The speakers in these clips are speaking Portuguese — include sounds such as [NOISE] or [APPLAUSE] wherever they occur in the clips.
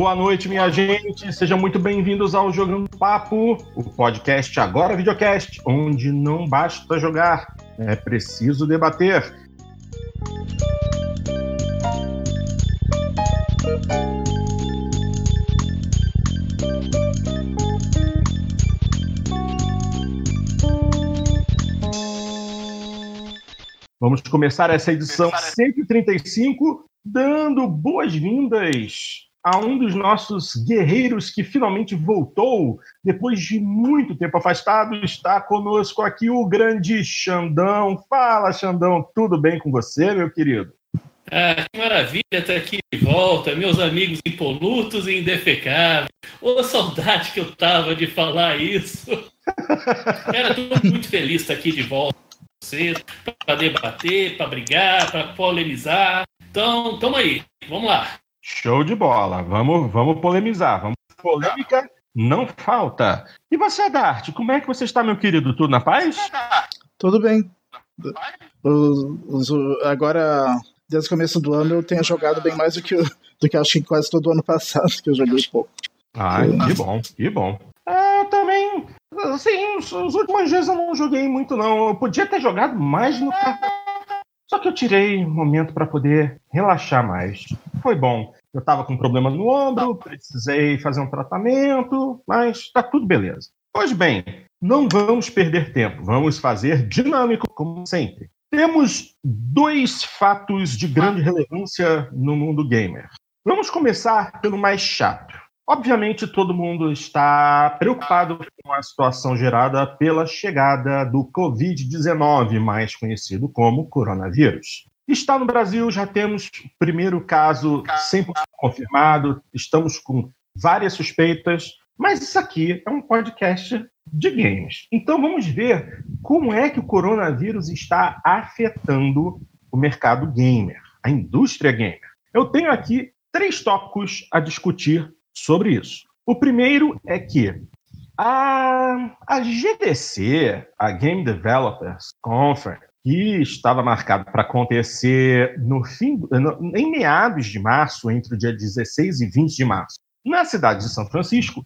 Boa noite, minha gente. Sejam muito bem-vindos ao Jogando Papo, o podcast Agora Videocast, onde não basta jogar, é preciso debater. Vamos começar essa edição 135 dando boas-vindas a um dos nossos guerreiros que finalmente voltou depois de muito tempo afastado. Está conosco aqui o grande Xandão. Fala, Xandão, tudo bem com você, meu querido? Ah, que maravilha estar aqui de volta, meus amigos impolutos e indefecáveis. Ô, saudade que eu tava de falar isso. [LAUGHS] Cara, estou muito feliz de estar aqui de volta vocês para debater, para brigar, para polemizar. Então, tamo aí, vamos lá. Show de bola, vamos, vamos polemizar. Vamos... Polêmica não falta. E você, Dart, como é que você está, meu querido? Tudo na paz? Tudo bem. agora, desde o começo do ano, eu tenho jogado bem mais do que, do que acho que quase todo ano passado, que eu joguei pouco. Ah, que bom, que bom. É, eu também Assim, os, os últimos dias eu não joguei muito, não. Eu podia ter jogado mais no carnaval. Só que eu tirei um momento para poder relaxar mais. Foi bom. Eu estava com um problema no ombro, precisei fazer um tratamento, mas tá tudo beleza. Pois bem, não vamos perder tempo, vamos fazer dinâmico, como sempre. Temos dois fatos de grande relevância no mundo gamer. Vamos começar pelo mais chato. Obviamente, todo mundo está preocupado com a situação gerada pela chegada do Covid-19, mais conhecido como coronavírus. Está no Brasil, já temos o primeiro caso 100% confirmado, estamos com várias suspeitas, mas isso aqui é um podcast de games. Então vamos ver como é que o coronavírus está afetando o mercado gamer, a indústria gamer. Eu tenho aqui três tópicos a discutir sobre isso. O primeiro é que a, a GDC, a Game Developers Conference, que estava marcado para acontecer no fim, em meados de março, entre o dia 16 e 20 de março, na cidade de São Francisco,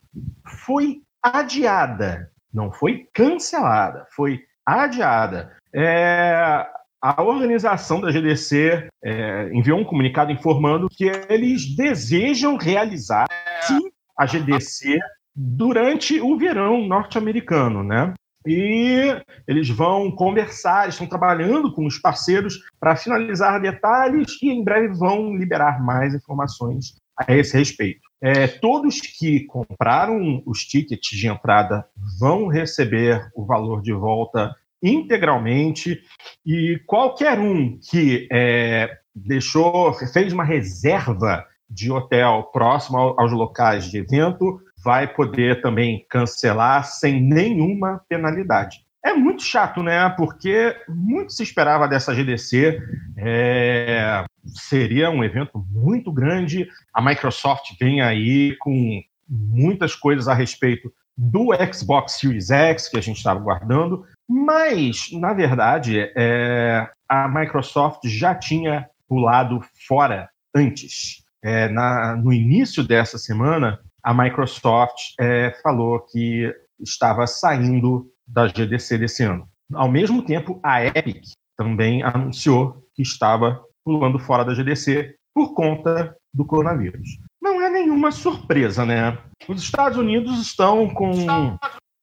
foi adiada, não foi cancelada, foi adiada. É, a organização da GDC é, enviou um comunicado informando que eles desejam realizar sim a GDC durante o verão norte-americano, né? E eles vão conversar, estão trabalhando com os parceiros para finalizar detalhes e em breve vão liberar mais informações a esse respeito. É, todos que compraram os tickets de entrada vão receber o valor de volta integralmente e qualquer um que é, deixou, fez uma reserva de hotel próximo aos locais de evento vai poder também cancelar sem nenhuma penalidade. É muito chato, né? Porque muito se esperava dessa GDC. É... Seria um evento muito grande. A Microsoft vem aí com muitas coisas a respeito do Xbox Series X que a gente estava guardando, mas, na verdade, é, a Microsoft já tinha pulado fora antes. É, na, no início dessa semana, a Microsoft é, falou que estava saindo da GDC desse ano. Ao mesmo tempo, a Epic também anunciou que estava pulando fora da GDC por conta do coronavírus. Não é nenhuma surpresa, né? Os Estados Unidos estão com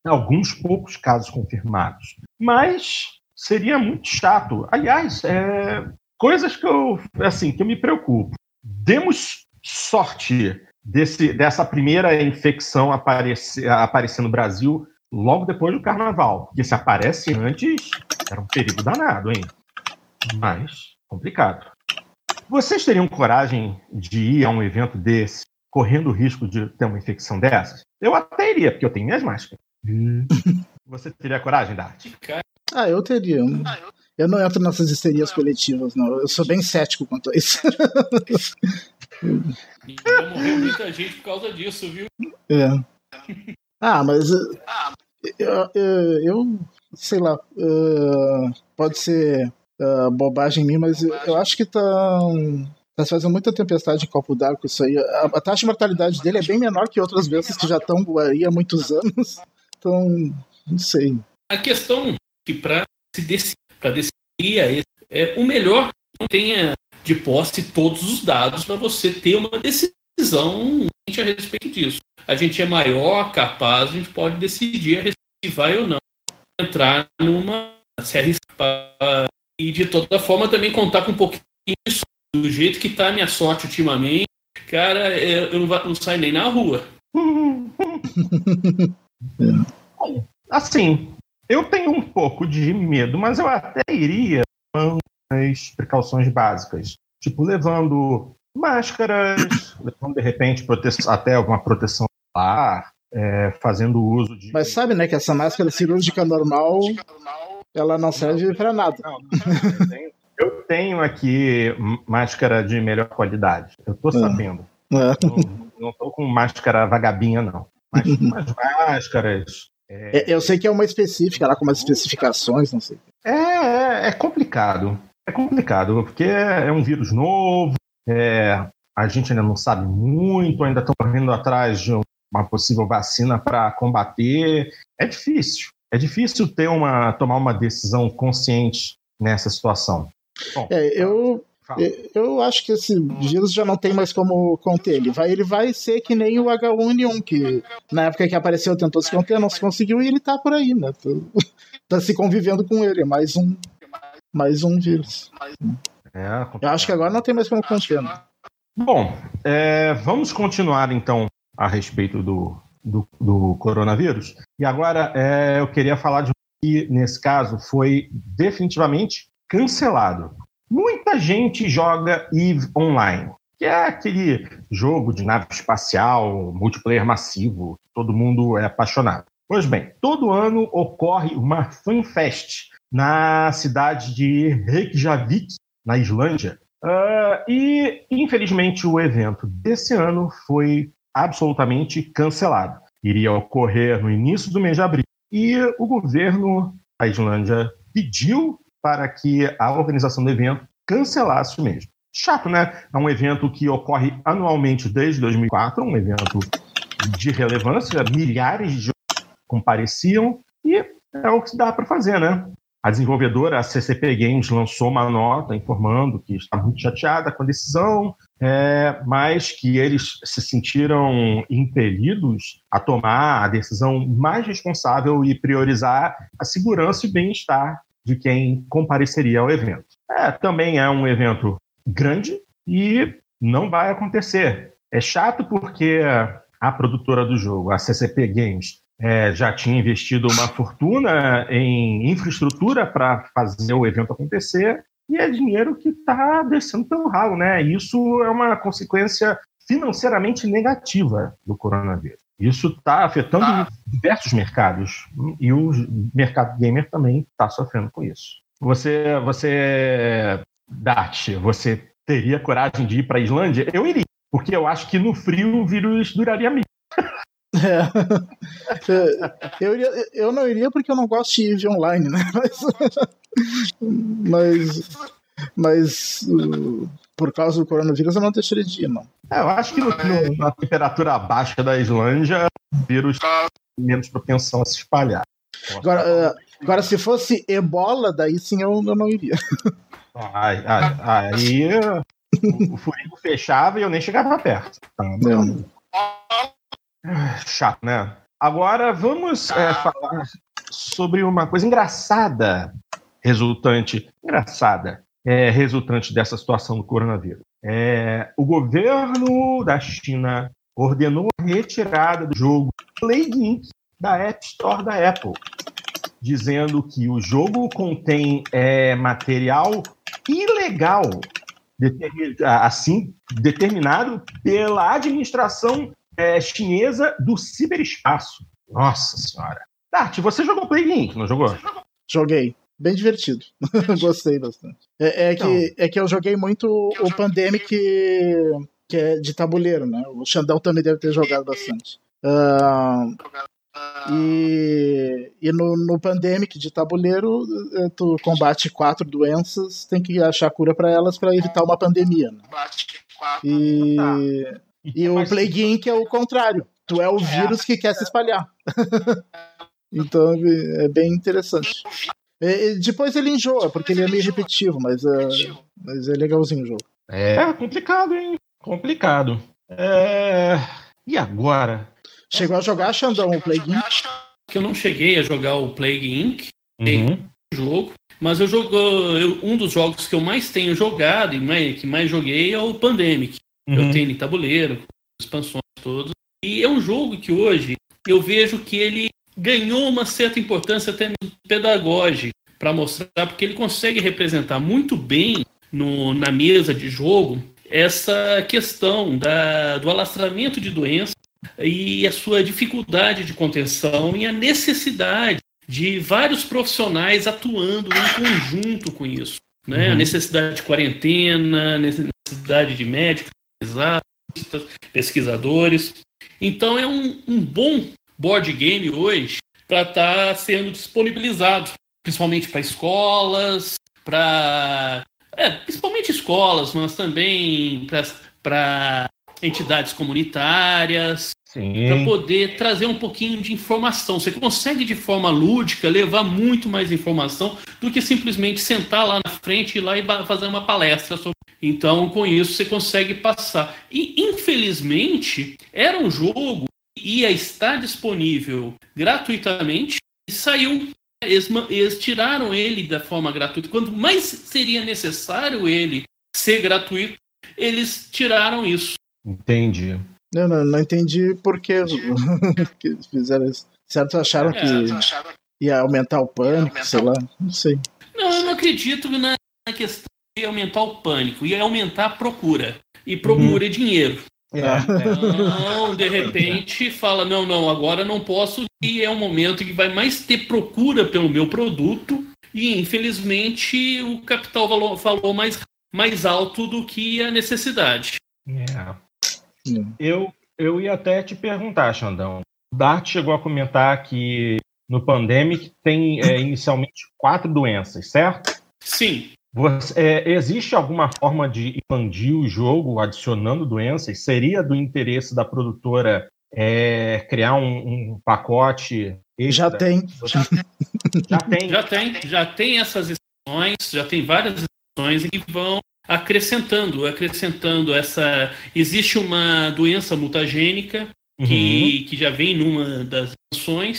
alguns poucos casos confirmados. Mas seria muito chato. Aliás, é, coisas que eu, assim, que eu me preocupo. Demos sorte desse, dessa primeira infecção aparecer, aparecer no Brasil logo depois do carnaval. Porque se aparece antes, era um perigo danado, hein? Mas, complicado. Vocês teriam coragem de ir a um evento desse, correndo o risco de ter uma infecção dessas? Eu até iria, porque eu tenho minhas máscaras. [LAUGHS] Você teria coragem, Dart? Ah, eu teria. Eu não entro nessas histerias coletivas, não. Eu sou bem cético quanto a isso. [LAUGHS] Já morreu muita gente por causa disso, viu? É. Ah, mas. Eu, eu, eu sei lá. Uh, pode ser uh, bobagem em mim, mas eu, eu acho que tá, tá fazendo muita tempestade em copo d'água com isso aí. A, a, taxa de mortalidade dele é bem menor que outras vezes que já estão aí há muitos anos. Então, não sei. A questão que para se decidir, decidir é, o melhor que não tenha de posse todos os dados para você ter uma decisão a respeito disso. A gente é maior, capaz, a gente pode decidir se vai ou não entrar numa se arriscar e de toda forma também contar com um pouquinho disso. Do jeito que tá a minha sorte ultimamente, cara, eu não, não saio nem na rua. [LAUGHS] assim, eu tenho um pouco de medo, mas eu até iria precauções básicas. Tipo, levando máscaras, [COUGHS] levando de repente até alguma proteção solar, é, fazendo uso de. Mas sabe, né, que essa máscara cirúrgica normal ela não serve para nada. Não, não, tenho, eu tenho aqui máscara de melhor qualidade. Eu tô é. sabendo. É. Não, não tô com máscara vagabinha, não. Mas umas máscaras. É... é... Eu sei que é uma específica, lá com umas especificações, não sei. É, é, é complicado. É complicado, porque é um vírus novo, é, a gente ainda não sabe muito, ainda estão correndo atrás de uma possível vacina para combater. É difícil. É difícil ter uma, tomar uma decisão consciente nessa situação. Bom, é, eu, eu acho que esse vírus já não tem mais como conter. Ele vai, ele vai ser que nem o H1N1, que na época que apareceu tentou se conter, não se conseguiu e ele tá por aí, né? Tá, [LAUGHS] tá se convivendo com ele. É mais um, mais um vírus. É, eu acho que agora não tem mais como conter. Né? Bom, é, vamos continuar então a respeito do, do, do coronavírus. E agora é, eu queria falar de que, nesse caso, foi definitivamente cancelado. Muita gente joga EVE Online, que é aquele jogo de nave espacial, multiplayer massivo, todo mundo é apaixonado. Pois bem, todo ano ocorre uma FanFest na cidade de Reykjavik, na Islândia. Uh, e, infelizmente, o evento desse ano foi absolutamente cancelado. Iria ocorrer no início do mês de abril. E o governo da Islândia pediu para que a organização do evento cancelasse o mesmo. Chato, né? É um evento que ocorre anualmente desde 2004, um evento de relevância, milhares de compareciam e é o que dá para fazer, né? A desenvolvedora, a CCP Games, lançou uma nota informando que está muito chateada com a decisão, é, mas que eles se sentiram impelidos a tomar a decisão mais responsável e priorizar a segurança e bem-estar de quem compareceria ao evento. É, também é um evento grande e não vai acontecer. É chato porque a produtora do jogo, a CCP Games, é, já tinha investido uma fortuna em infraestrutura para fazer o evento acontecer e é dinheiro que está descendo pelo ralo, né? Isso é uma consequência financeiramente negativa do coronavírus. Isso está afetando ah. diversos mercados e o mercado gamer também está sofrendo com isso. Você, você, Dart, você teria coragem de ir para a Islândia? Eu iria, porque eu acho que no frio o vírus duraria menos. [LAUGHS] É. [LAUGHS] Eu, iria, eu não iria porque eu não gosto de ir online, né? Mas. Mas. mas por causa do coronavírus eu não deixaria de ir, não. É, eu acho que no, no, na temperatura baixa da Islândia, o vírus tem menos propensão a se espalhar. Agora, uh, agora, se fosse ebola, daí sim eu, eu não iria. Aí, aí, aí o, o furico fechava e eu nem chegava perto. Tá? Chato, né? Agora vamos é, falar sobre uma coisa engraçada resultante, engraçada, é, resultante dessa situação do coronavírus. É, o governo da China ordenou a retirada do jogo Inc. da App Store da Apple, dizendo que o jogo contém é, material ilegal, assim determinado pela administração é, chinesa do ciberespaço. Nossa senhora. Tati, você jogou Play Link, não jogou? Joguei. Bem divertido. [LAUGHS] Gostei bastante. É, é então. que, é que eu joguei muito o Pandemic, que é de tabuleiro, né? O Xandão também deve ter jogado bastante. Uh, e, e no, no Pandemic de tabuleiro, eh, tu combate quatro doenças, tem que achar cura para elas para evitar uma pandemia. Né? E. [LAUGHS] e, o Plague Inc. é o contrário. Tu é o é. vírus que quer se espalhar. [LAUGHS] então é bem interessante. E, depois ele enjoa, porque ele é meio repetitivo, mas é, mas é legalzinho o jogo. É complicado, hein? Complicado. É... E agora? Chegou a jogar, Xandão, o Plague Inc? Que eu não cheguei a jogar o Plague Inc. Uhum. jogo. Mas eu jogo eu, um dos jogos que eu mais tenho jogado e mais, que mais joguei é o Pandemic. Uhum. Eu tenho em tabuleiro, expansões todos. E é um jogo que hoje eu vejo que ele ganhou uma certa importância até pedagógica para mostrar, porque ele consegue representar muito bem no, na mesa de jogo essa questão da, do alastramento de doenças e a sua dificuldade de contenção e a necessidade de vários profissionais atuando em conjunto com isso. Né? Uhum. A necessidade de quarentena, necessidade de médicos, pesquisadores. Então é um, um bom board game hoje para estar tá sendo disponibilizado, principalmente para escolas, para é, principalmente escolas, mas também para entidades comunitárias, para poder trazer um pouquinho de informação. Você consegue, de forma lúdica, levar muito mais informação do que simplesmente sentar lá na frente e lá e fazer uma palestra sobre. Então, com isso, você consegue passar. E, infelizmente, era um jogo que ia estar disponível gratuitamente e saiu eles, eles tiraram ele da forma gratuita. Quanto mais seria necessário ele ser gratuito, eles tiraram isso. Entendi. Eu não, não entendi por que, [LAUGHS] que fizeram isso. Certo, acharam é, que ia aumentar o pânico, aumentar sei lá, não sei. Não, eu não acredito na questão de aumentar o pânico, ia aumentar a procura. E procura uhum. dinheiro. É. Então, de [LAUGHS] repente, fala: não, não, agora não posso, e é um momento que vai mais ter procura pelo meu produto, e infelizmente o capital falou, falou mais, mais alto do que a necessidade. Eu, eu ia até te perguntar, Xandão. O Dart chegou a comentar que no Pandemic tem é, [LAUGHS] inicialmente quatro doenças, certo? Sim. Você, é, existe alguma forma de expandir o jogo adicionando doenças? Seria do interesse da produtora é, criar um, um pacote? Extra? Já tem. Já tem. [LAUGHS] Já tem. Já tem essas exceções, já tem várias exceções que vão acrescentando, acrescentando essa. Existe uma doença mutagênica que, uhum. que já vem numa das ações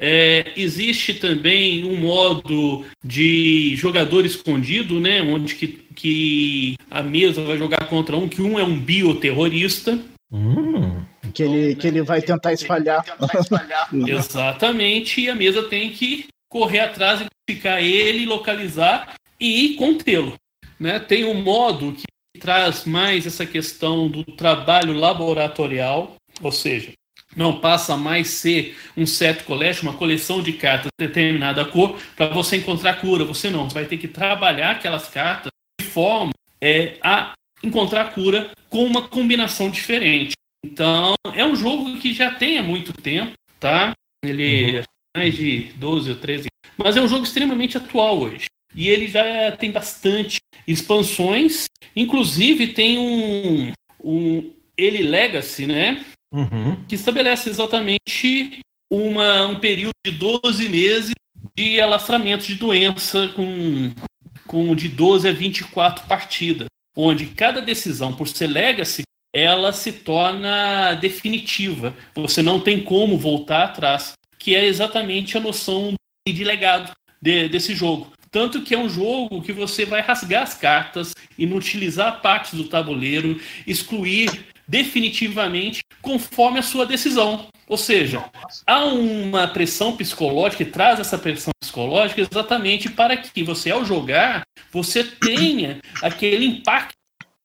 é, existe também um modo de jogador escondido, né? Onde que, que a mesa vai jogar contra um, que um é um bioterrorista. Hum, que, ele, que ele vai tentar espalhar. [LAUGHS] Exatamente, e a mesa tem que correr atrás, identificar ele, localizar e contê-lo. Né? Tem um modo que traz mais essa questão do trabalho laboratorial, ou seja, não passa mais ser um set collection, uma coleção de cartas de determinada cor, para você encontrar cura. Você não, você vai ter que trabalhar aquelas cartas de forma é, a encontrar cura com uma combinação diferente. Então, é um jogo que já tem há muito tempo, tá? Ele uhum. é mais de 12 ou 13 mas é um jogo extremamente atual hoje. E ele já tem bastante expansões, inclusive tem um, um ele Legacy, né? uhum. que estabelece exatamente uma, um período de 12 meses de alastramento de doença com, com de 12 a 24 partidas, onde cada decisão, por ser legacy, ela se torna definitiva. Você não tem como voltar atrás, que é exatamente a noção de legado de, desse jogo. Tanto que é um jogo que você vai rasgar as cartas, inutilizar partes do tabuleiro, excluir definitivamente conforme a sua decisão. Ou seja, há uma pressão psicológica que traz essa pressão psicológica exatamente para que você, ao jogar, você tenha aquele impacto.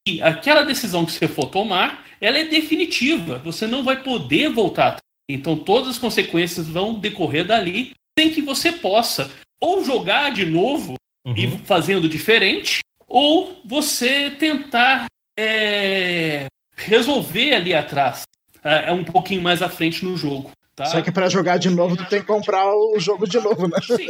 E aquela decisão que você for tomar, ela é definitiva. Você não vai poder voltar. Então, todas as consequências vão decorrer dali, sem que você possa ou jogar de novo uhum. e fazendo diferente, ou você tentar é, resolver ali atrás. É, é um pouquinho mais à frente no jogo. Tá? Só que para jogar de novo, tu tem que comprar o jogo de novo, né? Sim,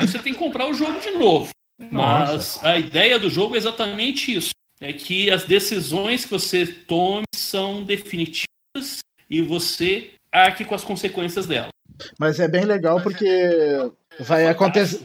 você tem que comprar o jogo de novo. Mas Nossa. a ideia do jogo é exatamente isso. é que as decisões que você tome são definitivas e você arque com as consequências dela. Mas é bem legal porque vai acontecer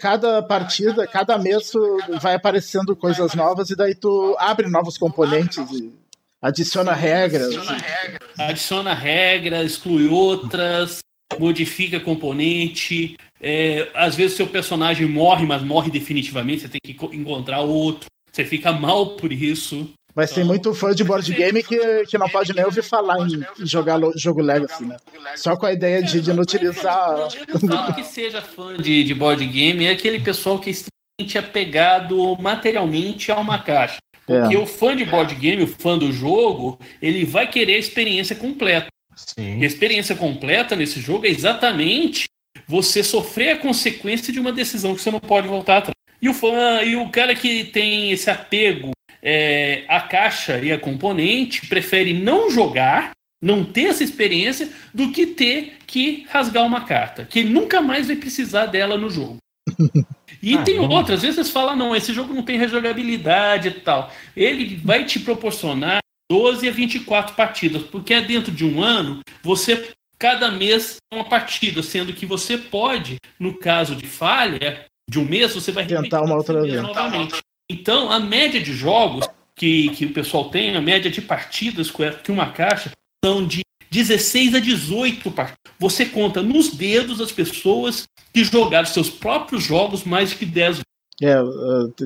cada partida, cada mês vai aparecendo coisas novas e daí tu abre novos componentes e adiciona regras. Adiciona, regra. adiciona regras, exclui outras, modifica componente. É, às vezes seu personagem morre, mas morre definitivamente, você tem que encontrar outro. Você fica mal por isso. Mas tem muito fã de board game que, que não pode nem ouvir falar em jogar jogo Legacy, né? Só com a ideia de, de não utilizar. Falo que seja fã de, de board game é aquele pessoal que é extremamente apegado materialmente a uma caixa. Porque é. o fã de board game, o fã do jogo, ele vai querer a experiência completa. Sim. E a experiência completa nesse jogo é exatamente você sofrer a consequência de uma decisão que você não pode voltar atrás. E o fã, e o cara que tem esse apego é, a caixa e a componente, prefere não jogar, não ter essa experiência, do que ter que rasgar uma carta, que nunca mais vai precisar dela no jogo. [LAUGHS] E ah, tem outras, às vezes fala, não, esse jogo não tem rejogabilidade e tal. Ele vai te proporcionar 12 a 24 partidas, porque é dentro de um ano, você cada mês uma partida, sendo que você pode, no caso de falha, de um mês, você vai tentar uma outra vez novamente. Então, a média de jogos que, que o pessoal tem, a média de partidas que uma caixa, são de 16 a 18 partidas. Você conta nos dedos as pessoas que jogaram seus próprios jogos mais de 10 vezes. É,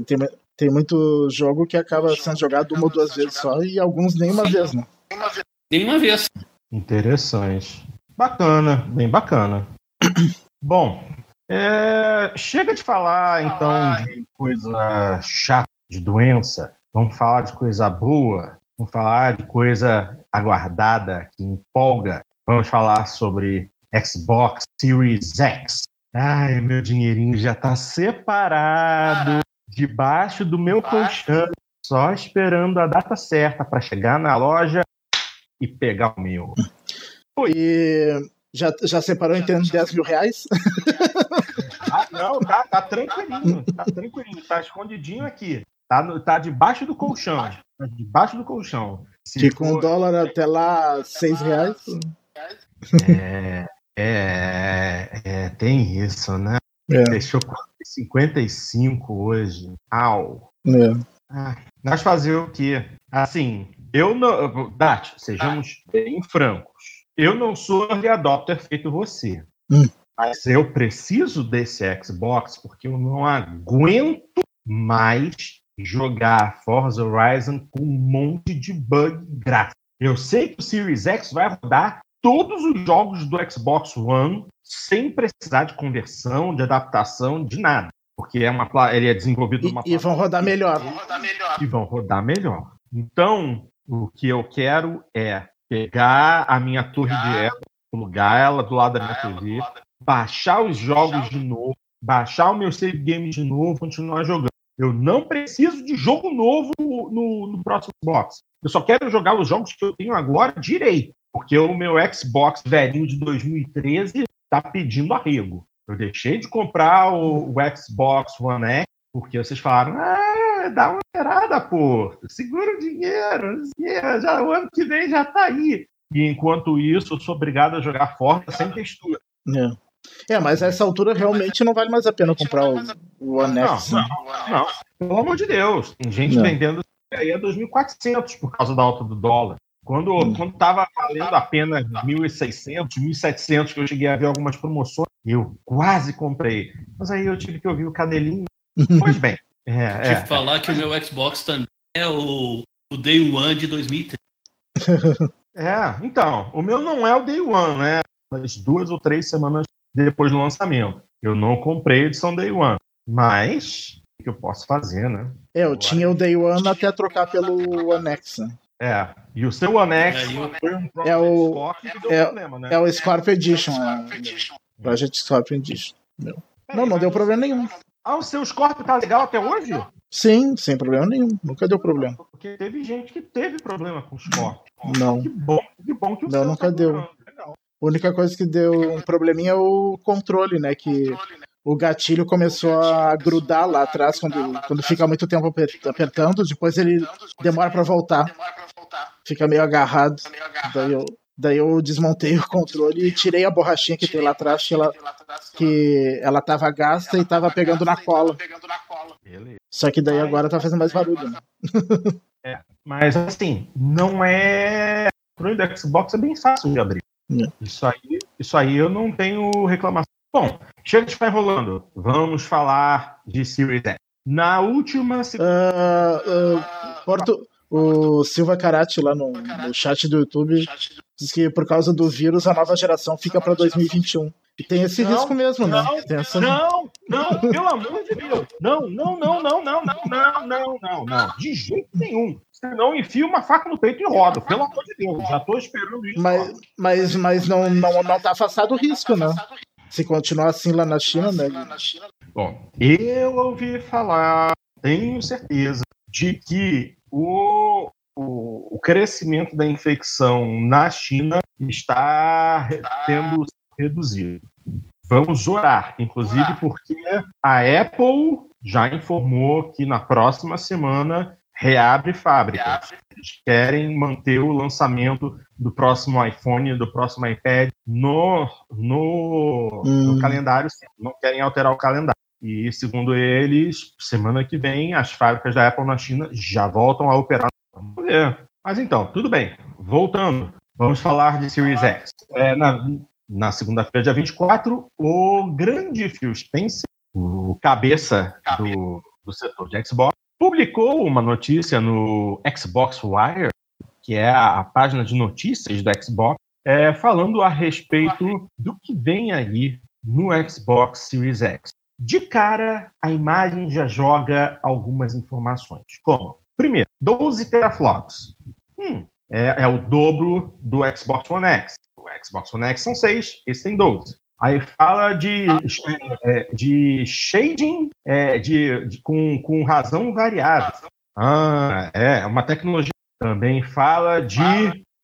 tem, tem muito jogo que acaba sendo jogado uma ou duas vezes só e alguns nem uma Sim. vez, né? Nem uma vez. Interessante. Bacana, bem bacana. Bom, é, chega de falar, então, de coisa chata, de doença. Vamos falar de coisa boa. Vamos falar de coisa aguardada, que empolga. Vamos falar sobre Xbox Series X. Ai, meu dinheirinho já está separado debaixo do meu colchão, só esperando a data certa para chegar na loja e pegar o meu. E já, já separou em termos de 10 mil reais? [LAUGHS] Ah, não, tá, tá tranquilinho. Tá tranquilinho. Tá escondidinho aqui. Tá, no, tá debaixo do colchão. Tá debaixo do colchão. Se que com o dólar até lá 6 reais. É, é, é, tem isso, né? É. Deixou 55 hoje. Au. É. Ah, nós fazer o quê? Assim, eu não. Dati, sejamos bem francos. Eu não sou early adopter feito você. Hum. Mas eu preciso desse Xbox porque eu não aguento mais jogar Forza Horizon com um monte de bug gráfico. Eu sei que o Series X vai rodar todos os jogos do Xbox One sem precisar de conversão, de adaptação, de nada. Porque é uma, ele é desenvolvido e, numa E vão rodar melhor. E vão rodar melhor. Então, o que eu quero é pegar a minha torre de Apple, plugar ela do lado da minha TV, baixar os jogos de novo, baixar o meu save game de novo, continuar jogando. Eu não preciso de jogo novo no, no próximo Xbox. Eu só quero jogar os jogos que eu tenho agora direito. Porque o meu Xbox velhinho de 2013 está pedindo arrego. Eu deixei de comprar o, o Xbox One X porque vocês falaram, ah, dá uma esperada, pô, segura o dinheiro, já, o ano que vem já tá aí. E enquanto isso, eu sou obrigado a jogar Forza sem textura. É. é. mas a essa altura realmente não vale mais a pena comprar o, o One X. Não, não, não, pelo amor de Deus. Tem gente não. vendendo aí a 2.400 por causa da alta do dólar. Quando, hum. quando tava valendo apenas 1.600, 1.700, que eu cheguei a ver algumas promoções, eu quase comprei. Mas aí eu tive que ouvir o Canelinho [LAUGHS] Pois bem. É, é. Que falar que o meu Xbox também é o, o Day One de 2003. [LAUGHS] É, então, o meu não é o Day One, né? Mas duas ou três semanas depois do lançamento. Eu não comprei a edição Day One. Mas, o que eu posso fazer, né? É, eu Agora, tinha o Day One até trocar pelo Anex. É, e o seu Anex é, foi um é o, é, problema, né? É o Scorpio Edition. É, Project Scorpio Edition. Meu. Não, não deu problema nenhum. Ah, o seu Scorpio tá legal até hoje? Sim, sem problema nenhum. Nunca deu problema. Porque teve gente que teve problema com o Scorpio. Não. Que bom, que bom que o Não, nunca tá deu. Legal. A única coisa que deu um probleminha é o controle, né? Que o gatilho começou a grudar lá atrás quando, quando fica muito tempo apertando, depois ele demora para voltar. Fica meio agarrado. Daí eu, daí eu desmontei o controle e tirei a borrachinha que tem lá atrás, que ela, que ela tava gasta e tava pegando na cola. Só que daí agora tá fazendo mais barulho. Né? [LAUGHS] É, mas assim, não é. O controle do Xbox é bem fácil de abrir. É. Isso, aí, isso aí eu não tenho reclamação. Bom, chega de ficar enrolando. Vamos falar de Series X. Na última. Uh, uh, Porto, o Silva Karate lá no, no chat do YouTube diz que por causa do vírus a nova geração fica para 2021. E tem esse não, risco mesmo, né? Não, essa... não, não, pelo amor de Deus. Não, não, não, não, não, não, não, não, não, não. De jeito nenhum. Senão enfia uma faca no peito e roda. Pelo amor de Deus. Já tô esperando isso. Mas, mas, mas não, não, não tá afastado o risco, né? Se continuar assim lá na China, né? Bom, eu ouvi falar, tenho certeza, de que o, o, o crescimento da infecção na China está tendo reduzido. Vamos orar, inclusive porque a Apple já informou que na próxima semana reabre fábricas. Eles querem manter o lançamento do próximo iPhone, do próximo iPad no, no, hum. no calendário, não querem alterar o calendário. E segundo eles, semana que vem as fábricas da Apple na China já voltam a operar. Vamos ver. Mas então, tudo bem. Voltando, vamos falar de Series X. É, na, na segunda-feira, dia 24, o grande Phil Spencer, o cabeça do, do setor de Xbox, publicou uma notícia no Xbox Wire, que é a, a página de notícias da Xbox, é, falando a respeito do que vem aí no Xbox Series X. De cara, a imagem já joga algumas informações. Como? Primeiro, 12 teraflops. Hum, é, é, o dobro do Xbox One X. Xbox One X são 6, esse tem 12. Aí fala de, é, de shading é, de, de, com, com razão variável. Ah, é, uma tecnologia. Também fala de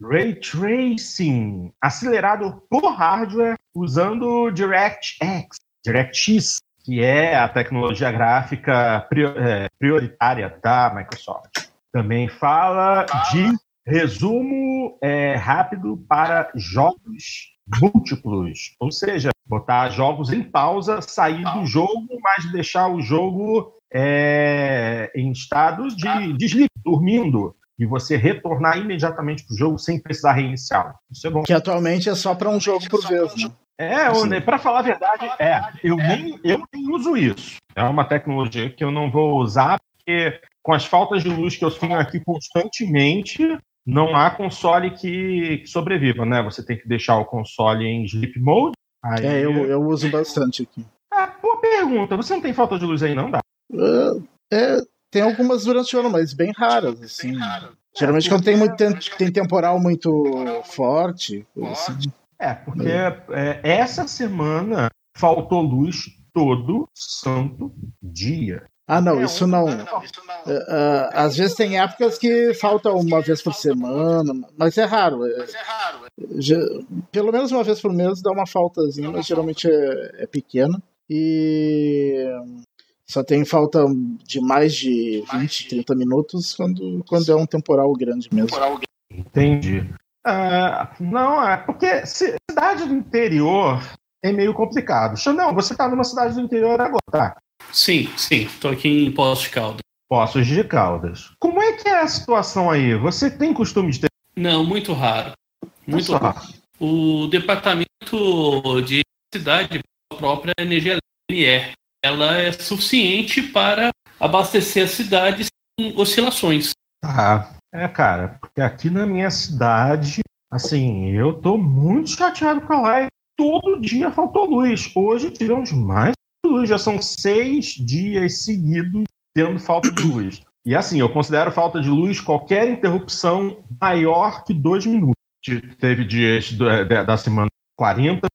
ray tracing acelerado por hardware usando DirectX, DirectX, que é a tecnologia gráfica é, prioritária da Microsoft. Também fala de Resumo é, rápido para jogos múltiplos, ou seja, botar jogos em pausa, sair do jogo, mas deixar o jogo é, em estado de desliga, dormindo, e você retornar imediatamente para o jogo sem precisar reiniciar. Isso é bom. Que atualmente é só para um jogo por vez. Né? É, para falar a verdade, é. Eu nem, eu nem uso isso. É uma tecnologia que eu não vou usar, porque com as faltas de luz que eu tenho aqui constantemente, não há console que, que, sobreviva, né? Você tem que deixar o console em sleep mode. Aí... É, eu, eu uso bastante aqui. Ah, boa pergunta. Você não tem falta de luz aí, não dá? É, é tem algumas durante o ano, mas bem raras, assim. Bem raro. Geralmente é, quando tem, muito, tem, tem temporal muito forte. Assim. É, porque é, essa semana faltou luz todo santo dia. Ah, não, é, isso não. Uh, às vezes tem épocas que falta uma vez por semana, mas é raro. É, já, pelo menos uma vez por mês dá uma faltazinha, mas geralmente é, é pequena. E só tem falta de mais de 20, 30 minutos quando, quando é um temporal grande mesmo. Entendi. Uh, não, é porque cidade do interior é meio complicado. Xandão, você tá numa cidade do interior agora, tá? Sim, sim. Estou aqui em Poços de Caldas. Poços de Caldas. Como é que é a situação aí? Você tem costume de ter. Não, muito raro. Muito raro. O departamento de cidade própria energia LNR, ela é suficiente para abastecer a cidade sem oscilações. Ah, é, cara, porque aqui na minha cidade, assim, eu tô muito chateado com a live. Todo dia faltou luz. Hoje tivemos mais luz, já são seis dias seguidos tendo falta de luz. E assim, eu considero falta de luz qualquer interrupção maior que dois minutos. Teve dias da semana 40,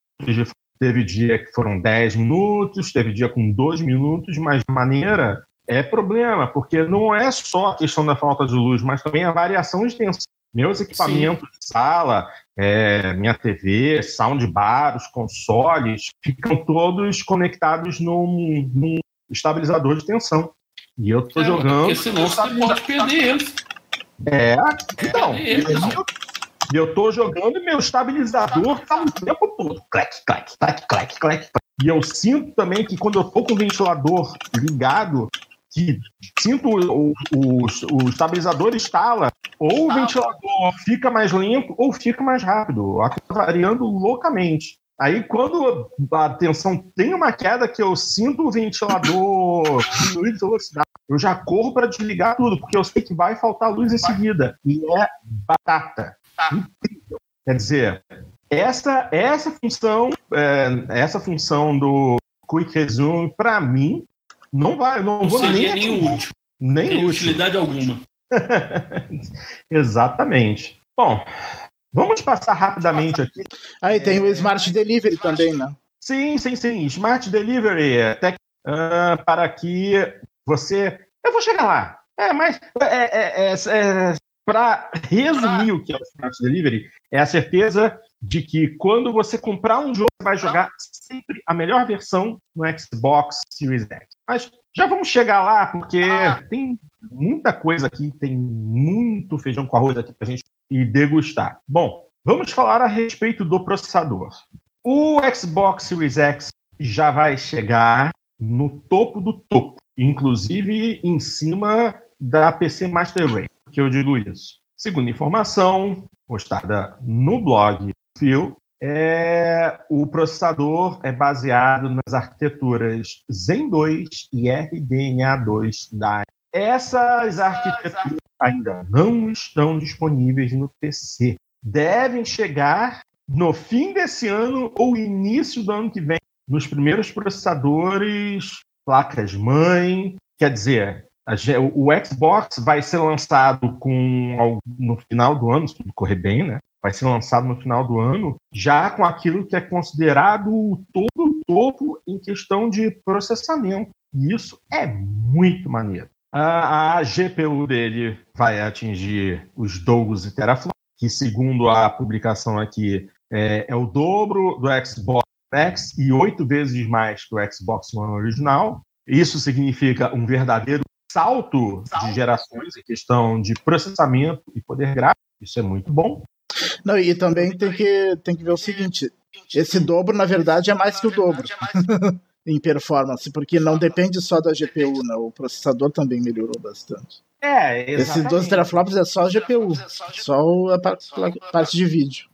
teve dia que foram 10 minutos, teve dia com 2 minutos, mas de maneira é problema, porque não é só a questão da falta de luz, mas também a variação de tensão Meus equipamentos Sim. de sala, é, minha TV, soundbar, os consoles, ficam todos conectados num, num estabilizador de tensão. E eu tô é, jogando. Porque senão você pode perder eles. É, então. Eu, eu tô jogando e meu estabilizador tá o tempo todo. Clac, clac, clac, clac, clac. E eu sinto também que quando eu tô com o ventilador ligado, que sinto o, o, o estabilizador instala, ou o ventilador fica mais lento ou fica mais rápido, variando loucamente. Aí, quando a tensão tem uma queda que eu sinto o ventilador [LAUGHS] diminuir de velocidade, eu já corro para desligar tudo, porque eu sei que vai faltar luz em seguida. E é batata. Incrível. Quer dizer, essa, essa função, é, essa função do Quick Resume, para mim, não vai, não, não vou nem, nem útil. Nem útil. utilidade alguma. [LAUGHS] Exatamente. Bom, Vamos passar rapidamente aqui. Aí tem o Smart Delivery também, né? Sim, sim, sim. Smart Delivery é tec, uh, para que você. Eu vou chegar lá. É, mas é, é, é, é para resumir o que é o Smart Delivery, é a certeza de que quando você comprar um jogo, você vai jogar sempre a melhor versão no Xbox Series X. Mas já vamos chegar lá, porque tem muita coisa aqui, tem muito feijão com arroz aqui para a gente e degustar. Bom, vamos falar a respeito do processador. O Xbox Series X já vai chegar no topo do topo, inclusive em cima da PC Master Race. que eu digo isso? Segundo informação postada no blog É, o processador é baseado nas arquiteturas Zen 2 e RDNA2 da essas arquiteturas ainda não estão disponíveis no PC. Devem chegar no fim desse ano ou início do ano que vem nos primeiros processadores, placas mãe. Quer dizer, o Xbox vai ser lançado com no final do ano, se tudo correr bem, né? Vai ser lançado no final do ano, já com aquilo que é considerado o todo topo em questão de processamento. E isso é muito maneiro. A, a GPU dele vai atingir os 12 teraflops, que segundo a publicação aqui é, é o dobro do Xbox X e oito vezes mais que o Xbox One original. Isso significa um verdadeiro salto de gerações em questão de processamento e poder gráfico. Isso é muito bom. Não, e também tem que, tem que ver o seguinte: esse dobro, na verdade, é mais que o dobro. [LAUGHS] em performance, porque não depende só da GPU, né? o processador também melhorou bastante. É, exatamente. Esses 12 teraflops é só a GPU, só a parte de vídeo.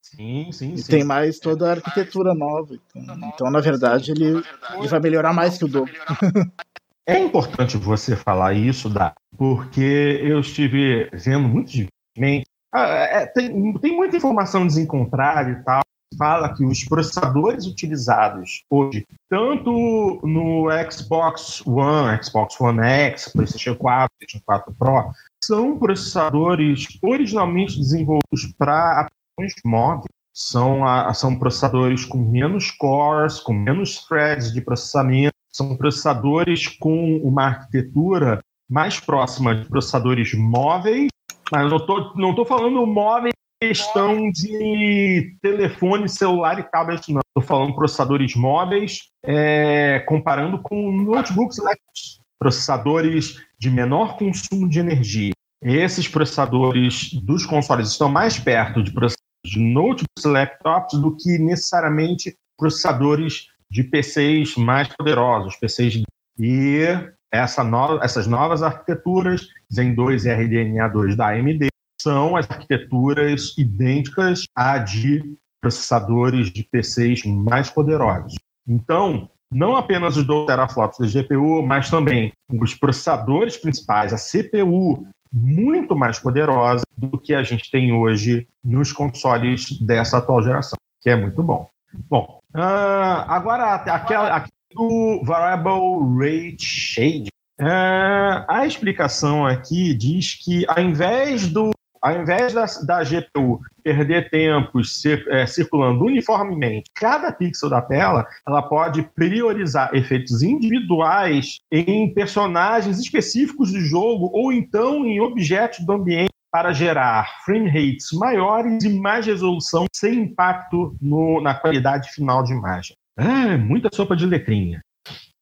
Sim, sim, e sim. tem mais toda a arquitetura nova. Então, então na verdade, ele, ele vai melhorar mais que o dobro. [LAUGHS] É importante você falar isso, Dá, porque eu estive vendo muito dificilmente. Ah, é, tem, tem muita informação desencontrada e tal, fala que os processadores utilizados hoje, tanto no Xbox One, Xbox One X, PlayStation 4, PlayStation 4 Pro, são processadores originalmente desenvolvidos para aplicações móveis. São, são processadores com menos cores, com menos threads de processamento, são processadores com uma arquitetura mais próxima de processadores móveis, mas não estou não tô falando móveis questão de telefone, celular e tablet, não. Estou falando processadores móveis, é, comparando com notebooks elétricos, processadores de menor consumo de energia. Esses processadores dos consoles estão mais perto de processadores de notebooks e laptops do que necessariamente processadores de PCs mais poderosos, PCs e essa no, essas novas arquiteturas Zen 2 e RDNA 2 da AMD são as arquiteturas idênticas à de processadores de PCs mais poderosos. Então, não apenas os 12 teraflops da GPU, mas também os processadores principais, a CPU, muito mais poderosa do que a gente tem hoje nos consoles dessa atual geração, que é muito bom. Bom, uh, agora aquela do Variable Rate Shade. Uh, a explicação aqui diz que ao invés do ao invés da, da GPU perder tempo cir, é, circulando uniformemente cada pixel da tela, ela pode priorizar efeitos individuais em personagens específicos do jogo ou então em objetos do ambiente para gerar frame rates maiores e mais resolução sem impacto no, na qualidade final de imagem. Ah, muita sopa de letrinha.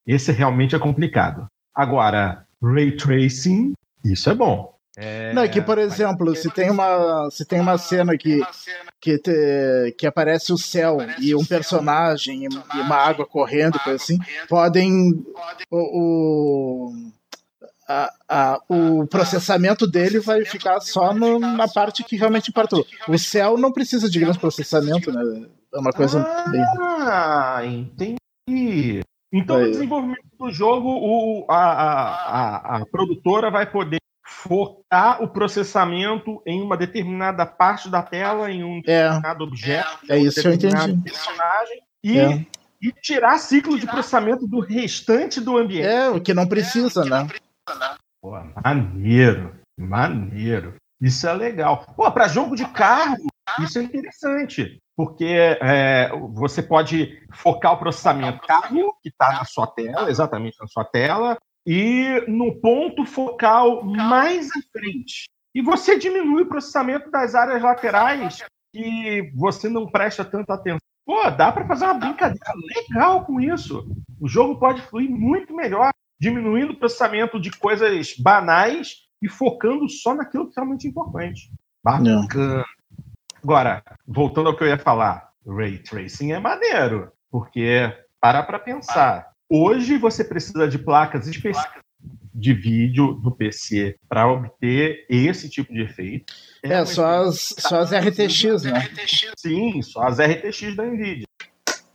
Esse realmente é complicado. Agora, ray tracing, isso é bom. É... Não, é que, por exemplo, se tem uma, se tem uma cena que, que, te, que aparece o céu e um personagem e uma água correndo, coisa assim, podem. O, o a, a, o processamento dele vai ficar só no, na parte que realmente importou. O céu não precisa de grande processamento, né? É uma coisa ah, bem. entendi. Então, no desenvolvimento do jogo, o, a, a, a, produtora vai poder focar o processamento em uma determinada parte da tela, em um é. determinado objeto, é isso um determinado personagem, e é e tirar ciclo de processamento do restante do ambiente. É, o que não precisa, né? Pô, maneiro, maneiro. Isso é legal. Pô, para jogo de carro, isso é interessante, porque é, você pode focar o processamento carro, que está na sua tela, exatamente na sua tela, e no ponto focal mais à frente. E você diminui o processamento das áreas laterais que você não presta tanta atenção. Pô, dá para fazer uma brincadeira legal com isso. O jogo pode fluir muito melhor diminuindo o processamento de coisas banais e focando só naquilo que é realmente importante. Bacana. Agora, voltando ao que eu ia falar, Ray Tracing é maneiro, porque para para pensar. Hoje você precisa de placas específicas de vídeo no PC para obter esse tipo de efeito. É, é só, as, só as RTX, né? Sim, só as RTX da NVIDIA.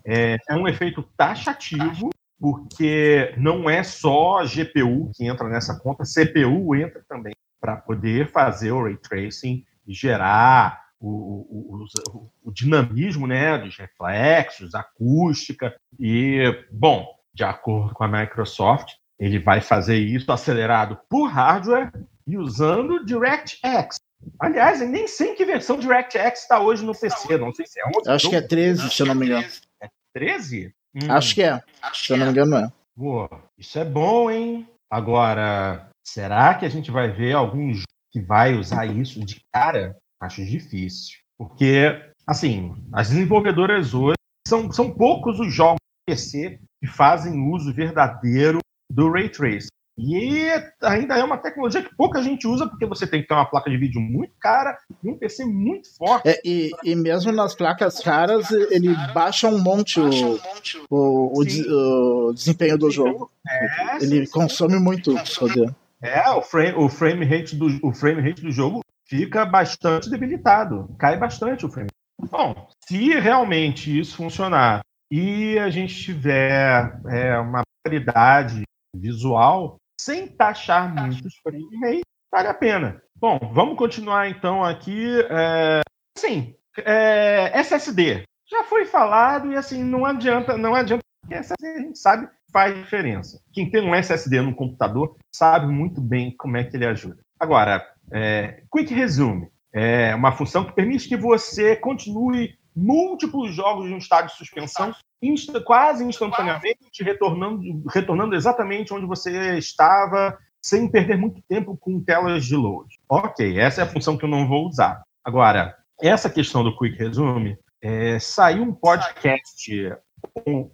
É, é um efeito taxativo porque não é só GPU que entra nessa conta, CPU entra também para poder fazer o ray tracing e gerar o, o, o, o, dinamismo né, dos reflexos, acústica. E, bom, de acordo com a Microsoft, ele vai fazer isso acelerado por hardware e usando DirectX. Aliás, eu nem sei em que versão DirectX está hoje no PC, não sei se é 11. Acho que é 13, se eu não me engano. É 13? Hum. Acho que é. Acho Se eu não me engano, é. Pô, isso é bom, hein? Agora, será que a gente vai ver algum jogo que vai usar isso de cara? Acho difícil. Porque, assim, as desenvolvedoras hoje são, são poucos os jogos PC que fazem uso verdadeiro do Ray Tracing. E ainda é uma tecnologia que pouca gente usa, porque você tem que ter uma placa de vídeo muito cara e um PC muito forte. É, e, e mesmo nas placas caras, ele baixa um monte o, o, o, o desempenho do jogo. É, ele consome muito poder. É, o frame, o, frame rate do, o frame rate do jogo fica bastante debilitado. Cai bastante o frame. Bom, se realmente isso funcionar e a gente tiver é, uma qualidade visual, sem taxar muitos frame vale a pena. Bom, vamos continuar então aqui. É, assim, é, SSD. Já foi falado e assim, não adianta, não adianta, SSD a gente sabe faz diferença. Quem tem um SSD no computador sabe muito bem como é que ele ajuda. Agora, é, Quick Resume é uma função que permite que você continue múltiplos jogos de um estado de suspensão insta, quase instantaneamente, retornando, retornando exatamente onde você estava, sem perder muito tempo com telas de load. Ok, essa é a função que eu não vou usar. Agora, essa questão do Quick Resume, é, saiu um podcast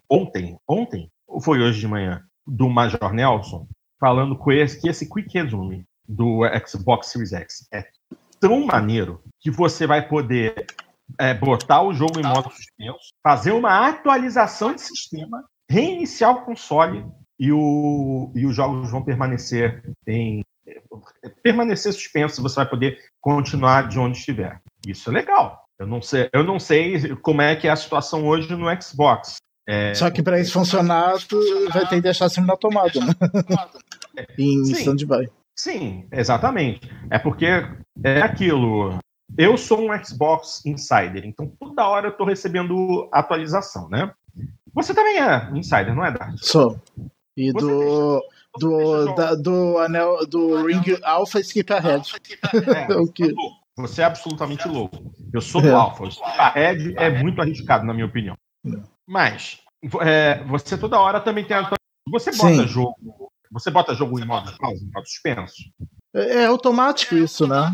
ontem, ontem, ou foi hoje de manhã, do Major Nelson, falando que esse, que esse Quick Resume do Xbox Series X é tão maneiro que você vai poder é, botar o jogo em modo suspenso, fazer uma atualização de sistema, reiniciar o console e, o, e os jogos vão permanecer em permanecer suspenso, você vai poder continuar de onde estiver. Isso é legal. Eu não sei, eu não sei como é que é a situação hoje no Xbox. É, Só que para isso funcionar, tu vai ter que deixar assim na tomada, né? [LAUGHS] em stand-by. Sim, exatamente. É porque é aquilo. Eu sou um Xbox Insider, então toda hora eu estou recebendo atualização, né? Você também é Insider, não é, Dart? Sou. E você do. Deixa, do, da, do anel do Ring Alpha Skip Ahead. [LAUGHS] É, o que... Você é absolutamente louco. Eu sou do é. Alpha. Skip Ahead é muito arriscado, na minha opinião. É. Mas é, você toda hora também tem. Você bota Sim. jogo. Você bota jogo em modo pausa, em modo suspenso? É, é automático isso, né?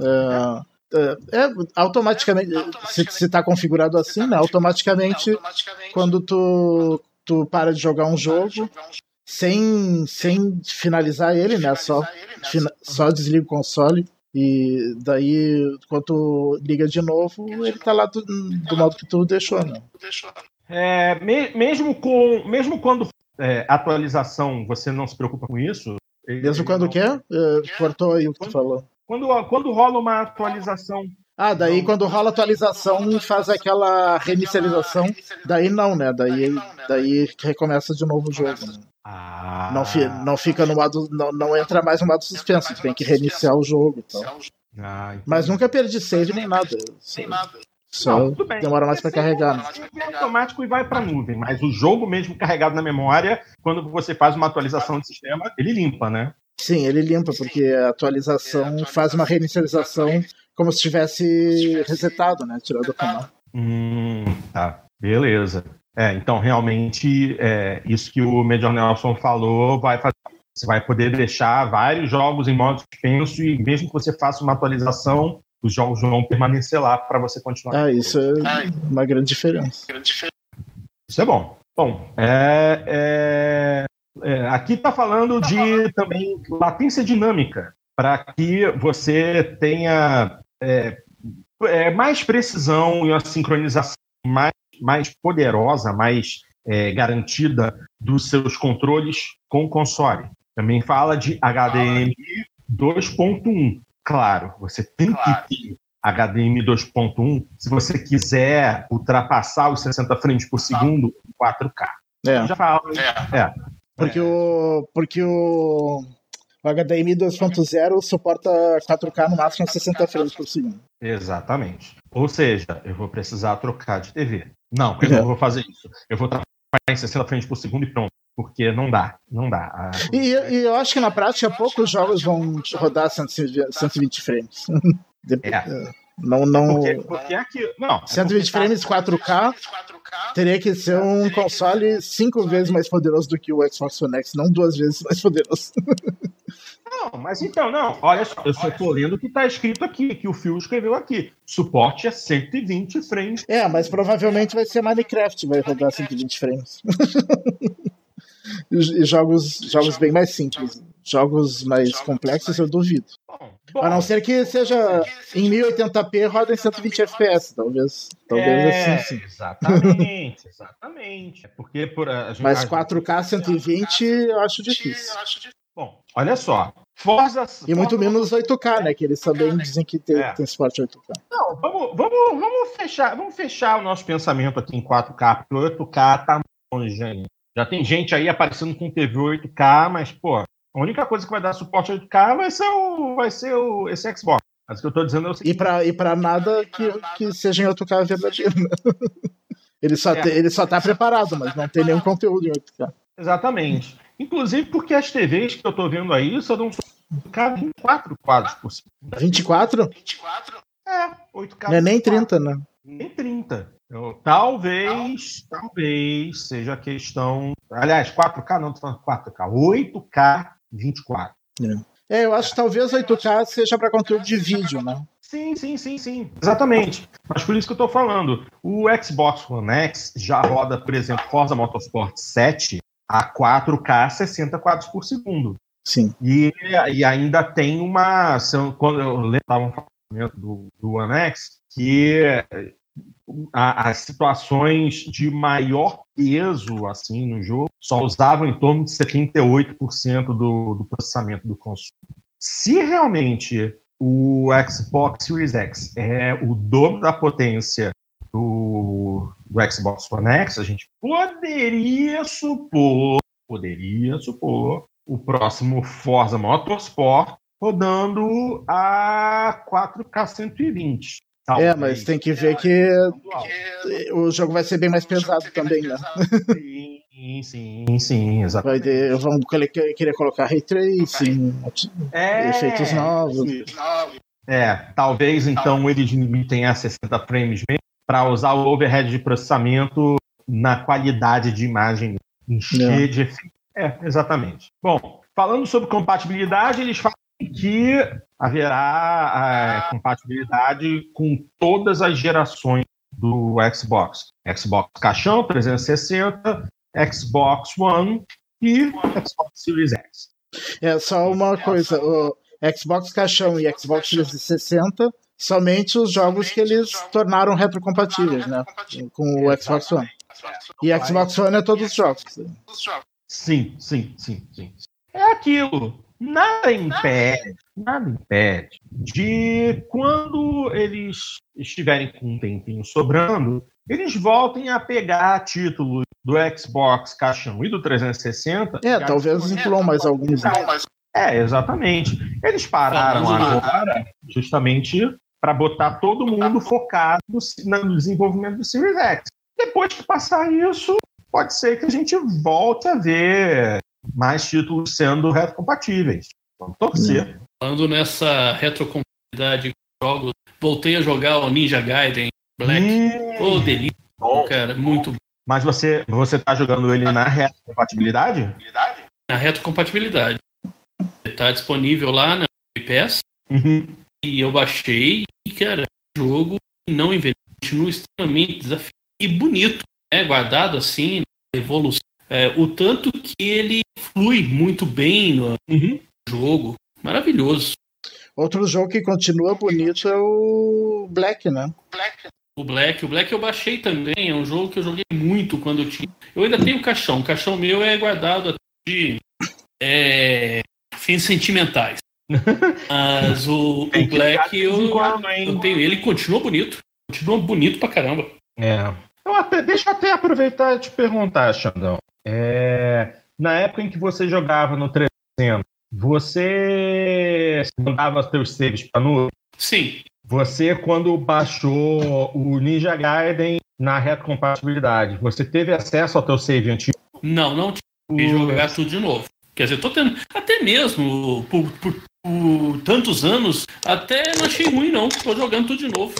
É, é, é automaticamente, se está configurado assim, né? Automaticamente, quando tu, tu para de jogar um jogo, sem, sem finalizar ele, né? Só, fina, só desliga o console. E daí, quando liga de novo, ele tá lá do, do modo que tu deixou, né? É, me, mesmo, com, mesmo quando é, atualização você não se preocupa com isso. Mesmo quando não... quer? É, cortou aí o que quando, tu falou. Quando, quando rola uma atualização. Ah, daí não, quando rola atualização faz aquela reinicialização. Daí não, né? Daí, daí recomeça de novo o jogo. Né? Ah. Não, fi, não fica no modo. Não, não entra mais no modo suspenso, tem que reiniciar o jogo. Então. Ah, Mas nunca perdi save nem nada. Nem nada. Só não, demora mais para carregar. Né? É automático e vai para nuvem, mas o jogo mesmo carregado na memória, quando você faz uma atualização de sistema, ele limpa, né? Sim, ele limpa, porque a atualização faz uma reinicialização como se tivesse resetado, né? Tirado do canal. Hum, tá, beleza. É, então, realmente, é, isso que o Major Nelson falou vai fazer. Você vai poder deixar vários jogos em modo suspenso e mesmo que você faça uma atualização, os jogos vão permanecer lá para você continuar. Ah, isso é uma grande diferença. Isso é bom. Bom, é, é, é, aqui está falando de também latência dinâmica, para que você tenha é, é, mais precisão e uma sincronização mais mais poderosa, mais é, garantida dos seus controles com o console. Também fala de HDMI 2.1. Claro, você tem claro. que ter HDMI 2.1 se você quiser ultrapassar os 60 frames por segundo em 4K. É. Já fala. É. é. Porque, O, porque o, o HDMI 2.0 suporta 4K no máximo 60 frames por segundo. Exatamente. Ou seja, eu vou precisar trocar de TV. Não, eu é. não vou fazer isso. Eu vou trabalhar em 60 frames por segundo e pronto. Porque não dá, não dá. A... E, e, eu acho que na prática poucos jogos vão rodar 120 frames. [LAUGHS] É. Não, não. Porque, porque aqui, não, 120 é frames 4K teria que ser um console cinco vezes mais poderoso do que o Xbox One X, não duas vezes mais poderoso. [LAUGHS] Não, mas então, não. Olha só, eu só tô lendo o que tá escrito aqui, que o Phil escreveu aqui. Suporte é 120 frames. É, mas provavelmente vai ser Minecraft, vai rodar 120 frames. [LAUGHS] e jogos, jogos bem mais simples. Jogos mais complexos eu duvido. A não ser que seja em 1080p roda em 120 fps, talvez. Talvez é, assim, sim. Exatamente, exatamente. É porque por a Mas 4K 120 eu acho difícil. Bom, olha só. Forza. E muito menos 8K, né? Que eles também dizem que tem, é. tem suporte 8K. Não, vamos, vamos, vamos, fechar, vamos fechar o nosso pensamento aqui em 4K, porque o 8K tá longe ainda. Já tem gente aí aparecendo com TV 8K, mas, pô, a única coisa que vai dar suporte 8K vai ser o, vai ser o, esse Xbox. Mas o que eu tô dizendo é o seguinte. E pra, e pra nada que, que seja em 8K verdadeiro. Né? [LAUGHS] Ele só, é. te, ele só tá preparado, mas não tem nenhum conteúdo em 8K. Exatamente. Inclusive porque as TVs que eu tô vendo aí só dão 24 quadros por segundo. 24? 24? É, 8K. Não é nem 30, né? Nem 30. Eu, talvez, talvez seja questão. Aliás, 4K não, tô falando 4K. 8K 24. É. é, eu acho que talvez 8K seja para conteúdo de vídeo, né? Sim, sim, sim, sim. Exatamente. Mas por isso que eu estou falando. O Xbox One X já roda, por exemplo, Forza Motorsport 7 a 4K 60 quadros por segundo. Sim. E, e ainda tem uma. Quando eu lembro do, do One X, que as situações de maior peso assim no jogo só usavam em torno de 78% do, do processamento do console. Se realmente o Xbox Series X é o dobro da potência do, do Xbox One X, a gente poderia supor, poderia supor o próximo Forza Motorsport rodando a 4K 120. Talvez. É, mas tem que ver que o jogo vai ser bem mais pesado também, né? [LAUGHS] Sim, sim, sim, exatamente. Vai ter, vamos querer colocar ray tracing, é, efeitos novos. É, talvez então eles limitem a 60 frames para usar o overhead de processamento na qualidade de imagem, encher é. de efeito. É, exatamente. Bom, falando sobre compatibilidade, eles falam que haverá a compatibilidade com todas as gerações do Xbox. Xbox Caixão 360, Xbox One e Xbox Series X. É só uma coisa, o Xbox Caixão e Xbox 360 somente os jogos que eles tornaram retrocompatíveis, né? Com o Xbox One. E Xbox One é todos os jogos. Sim, sim, sim, sim. É aquilo. Nada impede, nada impede de quando eles estiverem com um tempinho sobrando, eles voltem a pegar títulos do Xbox caixão e do 360. É, talvez incluam mais alguns. Né? É, exatamente. Eles pararam agora justamente para botar todo mundo focado no desenvolvimento do Series X. Depois que passar isso, pode ser que a gente volte a ver mais títulos sendo retrocompatíveis. Vamos torcer. Falando nessa retrocompatibilidade de jogos, voltei a jogar o Ninja Gaiden Black. Hum. Ô, oh, delícia, bom. cara, muito bom. Mas você, você tá jogando ele na retrocompatibilidade? Na retrocompatibilidade. Está disponível lá na PS. Uhum. E eu baixei e, cara, jogo não envelhece, continua extremamente desafiador e bonito, né? Guardado assim, evolução. É, o tanto que ele flui muito bem no uhum. jogo. Maravilhoso. Outro jogo que continua bonito é o Black, né? Black. O Black, o Black eu baixei também, é um jogo que eu joguei muito quando eu tinha. Eu ainda tenho o caixão, o caixão meu é guardado de é, fins sentimentais. [LAUGHS] Mas o, o Black eu, eu tenho ele, continua bonito. Continua bonito pra caramba. É. Eu até, deixa eu até aproveitar e te perguntar, Xandão. É, na época em que você jogava no 300, você mandava seus saves para nuvem? Sim. Você, quando baixou o Ninja Gaiden na retrocompatibilidade, você teve acesso ao teu save antigo? Não, não tive. O... jogar tudo de novo. Quer dizer, tô tendo. Até mesmo por, por, por, tantos anos, até não achei ruim, não. Tô jogando tudo de novo.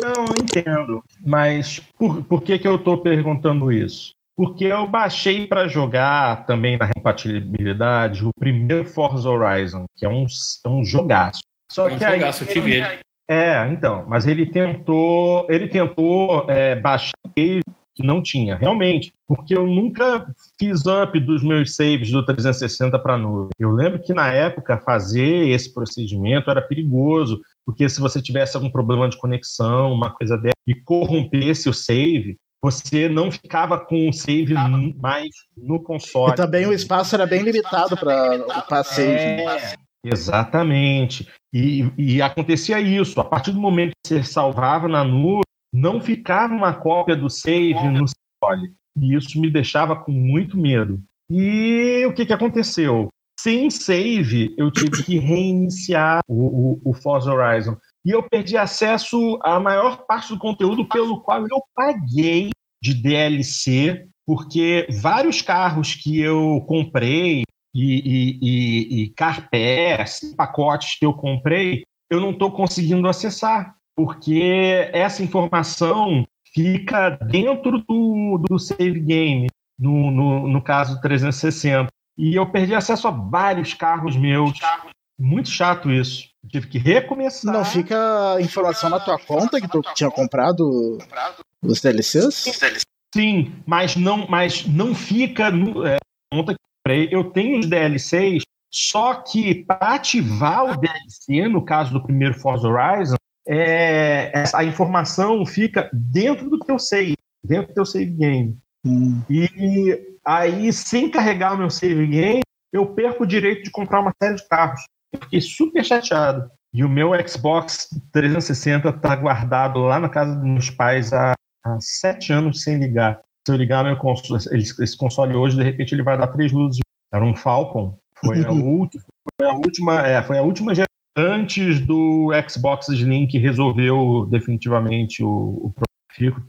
Não, entendo. Mas por, por que, que eu tô perguntando isso? Porque eu baixei para jogar também na compatibilidade o primeiro Forza Horizon, que é um, é um jogaço. Só é um que jogaço, aí, eu tive ele. É, então, mas ele tentou, ele tentou é, baixar que não tinha, realmente, porque eu nunca fiz up dos meus saves do 360 para nuvem. Eu lembro que na época fazer esse procedimento era perigoso, porque se você tivesse algum problema de conexão, uma coisa dessa, e corrompesse o save, você não ficava com o save mais no console. E também o espaço era bem limitado para o save. É, exatamente. E, e acontecia isso. A partir do momento que você salvava na nuvem, não ficava uma cópia do save no console. E isso me deixava com muito medo. E o que, que aconteceu? Sem save, eu tive que reiniciar o, o, o Forza Horizon e eu perdi acesso à maior parte do conteúdo pelo qual eu paguei de DLC, porque vários carros que eu comprei e, e, e, e carpés, pacotes que eu comprei, eu não estou conseguindo acessar, porque essa informação fica dentro do, do save game, no, no, no caso 360. E eu perdi acesso a vários carros meus. Muito chato isso. Tive que recomeçar. Não fica informação na tua conta que tu tinha comprado os DLCs? Sim, mas não, mas não fica no, é, conta que comprei. Eu tenho os DLCs, só que para ativar o DLC, no caso do primeiro Forza Horizon, é, a informação fica dentro do teu save, dentro do teu save game. Hum. E aí, sem carregar o meu save game, eu perco o direito de comprar uma série de carros. Eu fiquei super chateado. E o meu Xbox 360 está guardado lá na casa dos meus pais há, há sete anos sem ligar. Se eu ligar meu console, esse console hoje, de repente ele vai dar três luzes. Era um Falcon. Foi a, [LAUGHS] última, foi a última, é, foi a última geração antes do Xbox Slim que resolveu definitivamente o, o Fico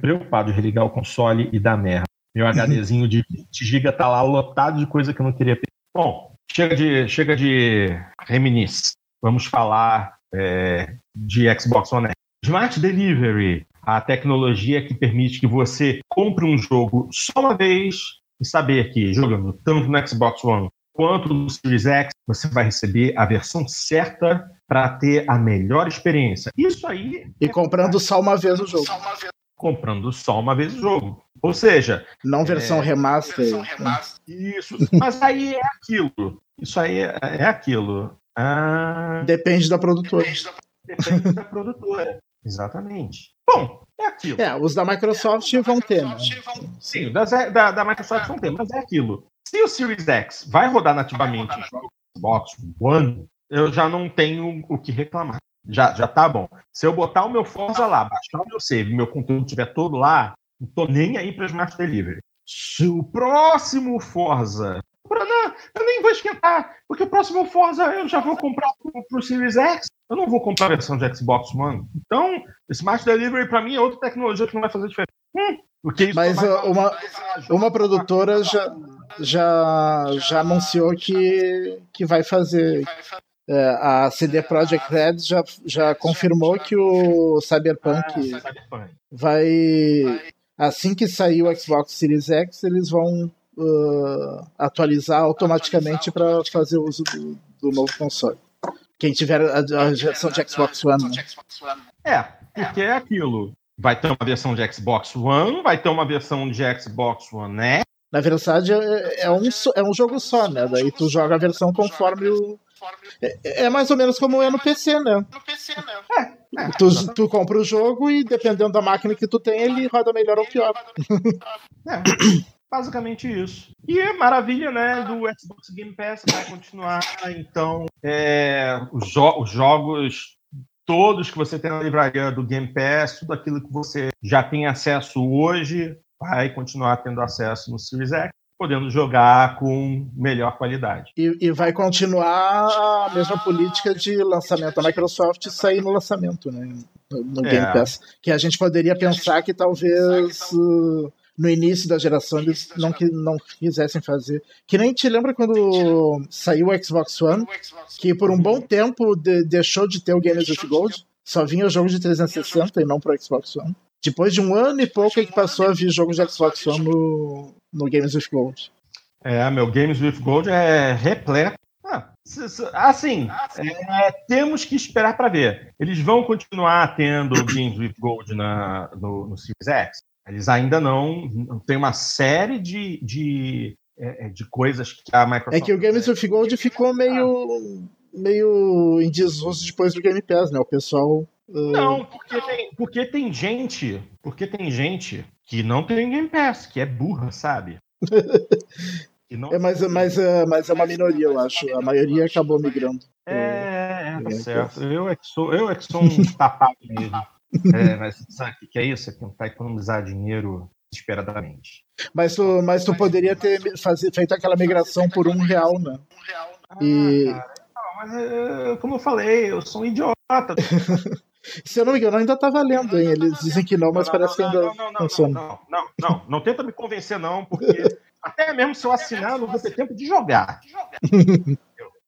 preocupado de religar o console e dar merda. Meu [LAUGHS] HDzinho de 20 GB tá lá lotado de coisa que eu não queria. Bom, Chega de, chega de reminisce. Vamos falar é, de Xbox One X. Smart Delivery, a tecnologia que permite que você compre um jogo só uma vez e saber que, jogando tanto no Xbox One quanto no Series X, você vai receber a versão certa para ter a melhor experiência. Isso aí. E comprando só uma vez o jogo. Comprando só uma vez o jogo. Ou seja. Não versão é... remaster. Versão remaster. Isso. Mas aí é aquilo. Isso aí é, é aquilo. Ah... Depende da produtora. Depende da produtora. Exatamente. Bom, é aquilo. É, os da Microsoft vão ter. Né? Sim, da, da, da Microsoft vão ter, mas é aquilo. Se o Series X vai rodar nativamente em Xbox One, eu já não tenho o que reclamar. Já, já tá bom. Se eu botar o meu Forza lá, baixar o meu save, meu conteúdo estiver todo lá, não tô nem aí para Smart Delivery. Se o próximo Forza. Não, eu nem vou esquentar, porque o próximo Forza eu já vou comprar pro, pro Series X. Eu não vou comprar a versão de Xbox One. Então, Smart Delivery para mim é outra tecnologia que não vai fazer diferença. Hum, Mas uma, uma produtora já, já, já anunciou que, que vai fazer. É, a CD Projekt Red já, já confirmou que o Cyberpunk vai. Assim que sair o Xbox Series X, eles vão uh, atualizar automaticamente para fazer uso do, do, novo console. Quem tiver a, a geração de Xbox One. Né? É, porque é aquilo. Vai ter uma versão de Xbox One, vai ter uma versão de Xbox One X, na verdade, é, é, um, é um jogo só, né? Daí tu joga a versão conforme o. É, é mais ou menos como é no PC, né? No PC, né? É, é. tu, tu compra o jogo e dependendo da máquina que tu tem, ele roda melhor ou pior. É, basicamente isso. E é maravilha, né? Do Xbox Game Pass vai continuar. Então, é, os, jo os jogos todos que você tem na livraria do Game Pass, tudo aquilo que você já tem acesso hoje, vai continuar tendo acesso no Series X, podendo jogar com melhor qualidade. E, e vai continuar a mesma política de lançamento da Microsoft sair no lançamento, né? No, no é. Game Pass. Que a gente poderia pensar que talvez uh, no início da geração eles não, não quisessem fazer. Que nem te lembra quando saiu o Xbox One, que por um bom tempo de, deixou de ter o Games with Gold, só vinha o jogo de 360 e não para o Xbox One. Depois de um ano e pouco é que passou a vir jogos de Xbox One no, no Games with Gold. É, meu Games with Gold é repleto. Ah, assim, é, temos que esperar para ver. Eles vão continuar tendo Games with Gold na, no, no Series X? Eles ainda não. Tem uma série de, de, é, é, de coisas que a Microsoft. É que o Games with Gold ficou meio, meio em desuso depois do Game Pass, né? O pessoal não, porque tem, porque tem gente, porque tem gente que não tem Game Pass, que é burra, sabe? [LAUGHS] é, mas, mas, é, mas é uma minoria, eu acho. A maioria acabou migrando. É, é tá certo. Eu é que sou, eu é que sou um [LAUGHS] tapado mesmo. É, mas sabe o que é isso? É tentar economizar dinheiro desesperadamente. Mas tu, mas tu poderia ter fazer, feito aquela migração por um real, né? E... Ah, cara, não, mas é, como eu falei, eu sou um idiota. [LAUGHS] Se eu não me engano, ainda tá valendo, hein? Eles dizem que não, mas parece que ainda não, funciona. Não, não, não, não, tenta me convencer, não, porque até mesmo se eu assinar, não vou ter tempo de jogar. [LAUGHS]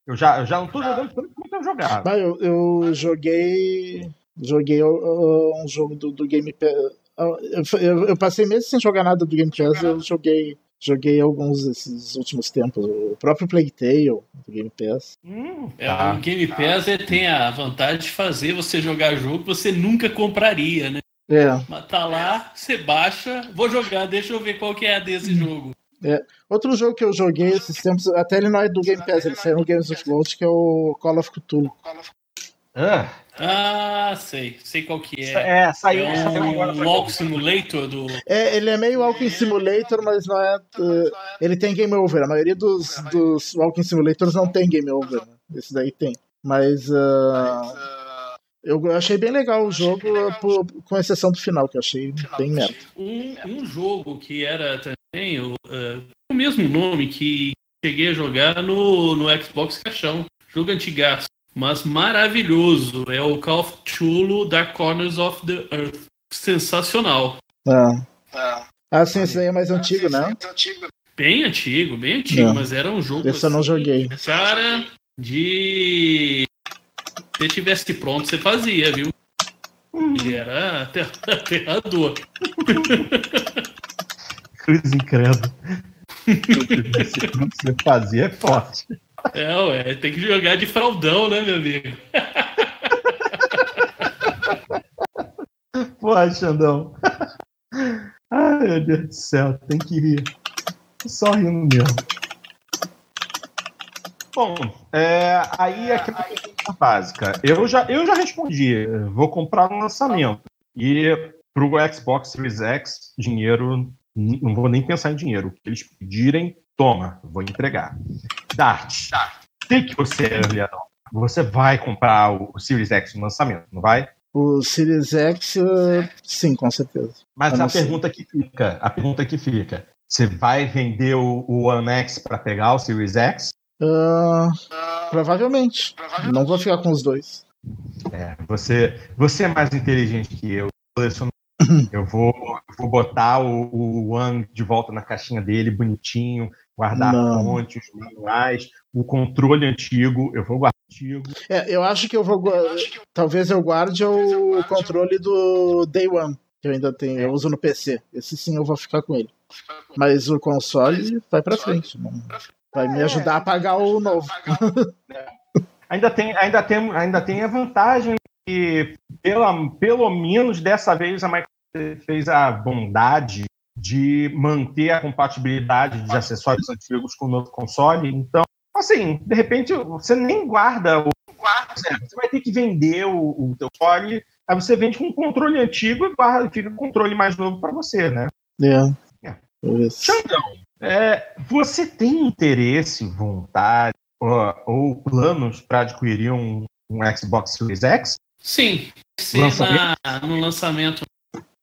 Eu, já, eu já não tô jogando tanto quanto eu jogava. Mas eu, eu joguei. Joguei um jogo do, do Game Pass. Eu, eu, eu, passei meses sem jogar nada do Game Pass, eu joguei Joguei alguns desses últimos tempos. O próprio Plague Tale do Game Pass. Hum, é, tá. O Game Pass é, tem a vantagem de fazer você jogar jogo que você nunca compraria, né? É. Mas tá lá, você baixa, vou jogar, deixa eu ver qual que é a desse jogo. É. Outro jogo que eu joguei esses tempos, até ele não é do Game Pass, ele saiu no Games of Gold, que é o Call of Cthulhu. Ah, ah, sei. Sei qual que é. É, saiu, é saiu agora. Um Walk Simulator do. É, ele é meio Walking Simulator, mas não é. Uh, ele tem Game Over. A maioria dos, dos Walking Simulators não tem Game Over. Né? Esse daí tem. Mas. Uh, eu achei bem legal o jogo, por, com exceção do final, que eu achei bem merda. Um, um jogo que era também o, uh, o mesmo nome que cheguei a jogar no, no Xbox Caixão. Jogo antigaço mas maravilhoso. É o Call of Cthulhu Dark Corners of the Earth. Sensacional. Ah, ah. ah sim, esse daí é mais antigo, né? Bem antigo, bem antigo, não. mas era um jogo. Esse assim, eu não assim, joguei. Cara, de. Se tivesse pronto, você fazia, viu? Hum. Ele era [LAUGHS] aterrador. Cruz incrédulo. [LAUGHS] você fazia é forte. É, ué, tem que jogar de fraldão, né, meu amigo? [LAUGHS] Porra, Xandão. Ai, meu Deus do céu, tem que rir. Só rindo mesmo. Bom, é, aí é aquela pergunta básica. Eu já, eu já respondi. Vou comprar no lançamento. E pro Xbox Series X, dinheiro. Não vou nem pensar em dinheiro. O que eles pedirem, toma, vou entregar. Dart, sei que você é aliadão. Você vai comprar o Series X no lançamento, não vai? O Series X, sim, com certeza. Mas a pergunta que fica, a pergunta que fica, você vai vender o, o One X para pegar o Series X? Uh, provavelmente. Não vou ficar com os dois. É, você, você é mais inteligente que eu. Eu [CLEARS THROAT] vou, vou botar o, o One de volta na caixinha dele, bonitinho, guardar a fonte, os manuais, o controle antigo, eu vou guardar antigo. É, eu acho que eu vou. Talvez eu guarde o controle do Day One, que eu ainda tenho, eu uso no PC. Esse sim eu vou ficar com ele. Mas o console vai para frente. Não... Vai me ajudar a pagar o novo. [LAUGHS] ainda, tem, ainda, tem, ainda tem a vantagem que, pela, pelo menos dessa vez, a Microsoft fez a bondade de manter a compatibilidade de acessórios antigos com o novo console. Então, assim, de repente, você nem guarda o. Você vai ter que vender o, o teu console, aí você vende com um controle antigo e guarda, fica com um controle mais novo para você, né? É. é. Xandão, é, você tem interesse, vontade ou, ou planos para adquirir um, um, Xbox Series X? Sim, vai ser na, no lançamento.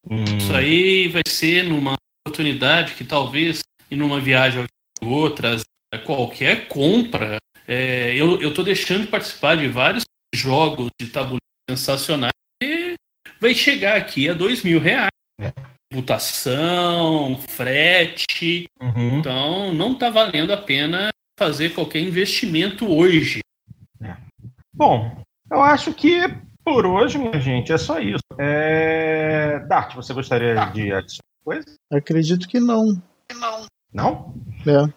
Hum. Isso aí vai ser numa oportunidade que talvez em numa viagem ou outra, qualquer compra. É, eu estou deixando de participar de vários jogos de tabuleiro sensacionais e vai chegar aqui a dois mil reais. É mutação, frete. Uhum. Então, não está valendo a pena fazer qualquer investimento hoje. É. Bom, eu acho que por hoje, minha gente, é só isso. É... Dart, você gostaria Dart. de adicionar coisa? Acredito que não. Não? Não? É.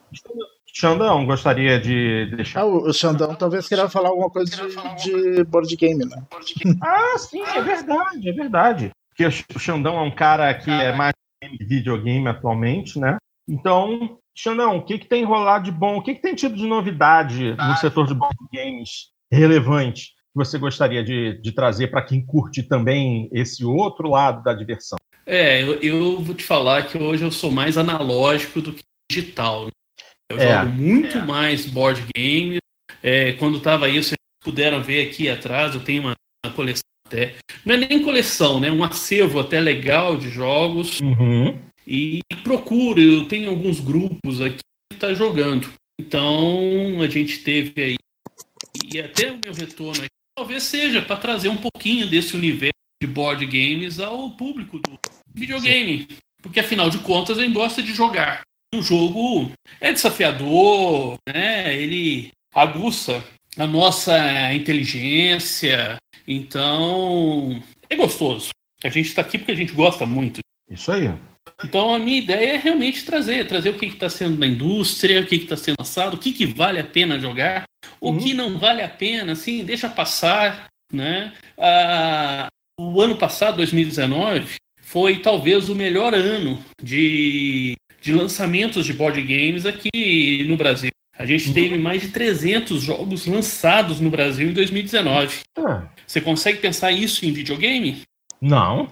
Xandão, gostaria de deixar. Ah, o Xandão talvez queira falar alguma coisa de, de board game, né? [LAUGHS] ah, sim, é verdade, é verdade. Porque o Xandão é um cara que é mais videogame atualmente, né? Então, Xandão, o que, que tem rolado de bom? O que, que tem tido de novidade no setor de board games relevante que você gostaria de, de trazer para quem curte também esse outro lado da diversão? É, eu, eu, vou te falar que hoje eu sou mais analógico do que digital. Né? Eu é, jogo muito é. mais board games. É, quando estava aí, vocês puderam ver aqui atrás, eu tenho uma, uma coleção até. Não é nem coleção, né? Um acervo até legal de jogos. Uhum. E procuro, eu tenho alguns grupos aqui que tá jogando. Então a gente teve aí. E até o meu retorno aqui talvez seja para trazer um pouquinho desse universo de board games ao público do videogame. Porque afinal de contas a gente gosta de jogar. O jogo é desafiador, né? Ele aguça a nossa inteligência, então, é gostoso. A gente está aqui porque a gente gosta muito. Isso aí. Então, a minha ideia é realmente trazer, trazer o que está sendo na indústria, o que está sendo lançado, o que, que vale a pena jogar, uhum. o que não vale a pena, assim, deixa passar, né? Ah, o ano passado, 2019, foi talvez o melhor ano de, de lançamentos de board games aqui no Brasil. A gente uhum. teve mais de 300 jogos lançados no Brasil em 2019. Ah. Você consegue pensar isso em videogame? Não.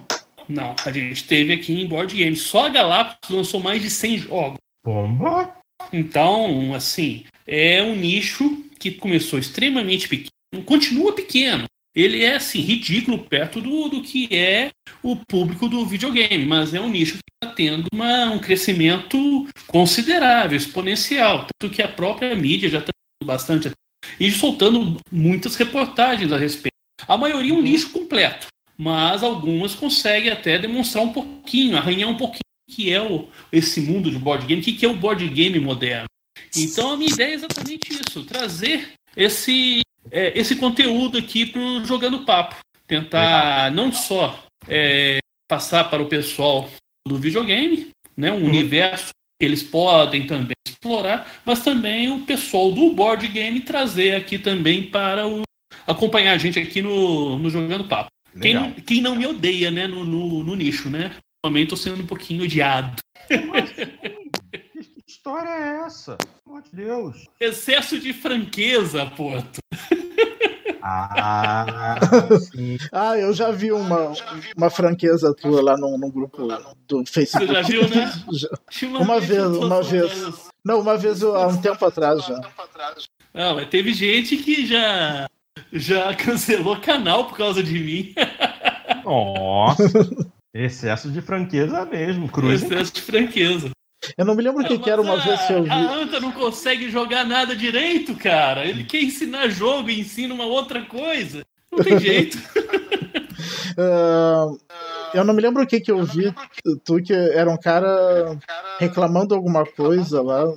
Não, a gente teve aqui em board game. Só a Galápagos lançou mais de 100 jogos. Bomba! Então, assim, é um nicho que começou extremamente pequeno, continua pequeno. Ele é, assim, ridículo perto do, do que é o público do videogame, mas é um nicho que está tendo uma, um crescimento considerável, exponencial. Tanto que a própria mídia já está bastante e soltando muitas reportagens a respeito. A maioria é um nicho completo, mas algumas conseguem até demonstrar um pouquinho, arranhar um pouquinho o que é o, esse mundo de board game, o que é o board game moderno. Então a minha ideia é exatamente isso, trazer esse, é, esse conteúdo aqui para o Jogando Papo. Tentar não só é, passar para o pessoal do videogame, né, um uhum. universo que eles podem também explorar, mas também o pessoal do board game trazer aqui também para o, acompanhar a gente aqui no, no Jogando Papo. Quem não, quem não, me odeia, né, no, no, no nicho, né? Normalmente estou sendo um pouquinho odiado. Que história é essa? Pelo amor de Deus. Excesso de franqueza, Porto. Ah, [LAUGHS] sim. ah, eu já vi uma, uma franqueza tua lá no, no grupo do Facebook. Você já viu, né? [LAUGHS] Uma, uma vez, uma vez. Não, uma vez há um tempo atrás já. Não, mas teve gente que já já cancelou canal por causa de mim. Nossa. [LAUGHS] Excesso de franqueza mesmo, cruz. Excesso de franqueza. Eu não me lembro o que, que, era uma a, vez que eu vi. A Anta não consegue jogar nada direito, cara. Ele quer ensinar jogo e ensina uma outra coisa. Não tem jeito. uh, [LAUGHS] eu não me lembro o que, que eu vi. Tu que era um cara reclamando alguma coisa lá.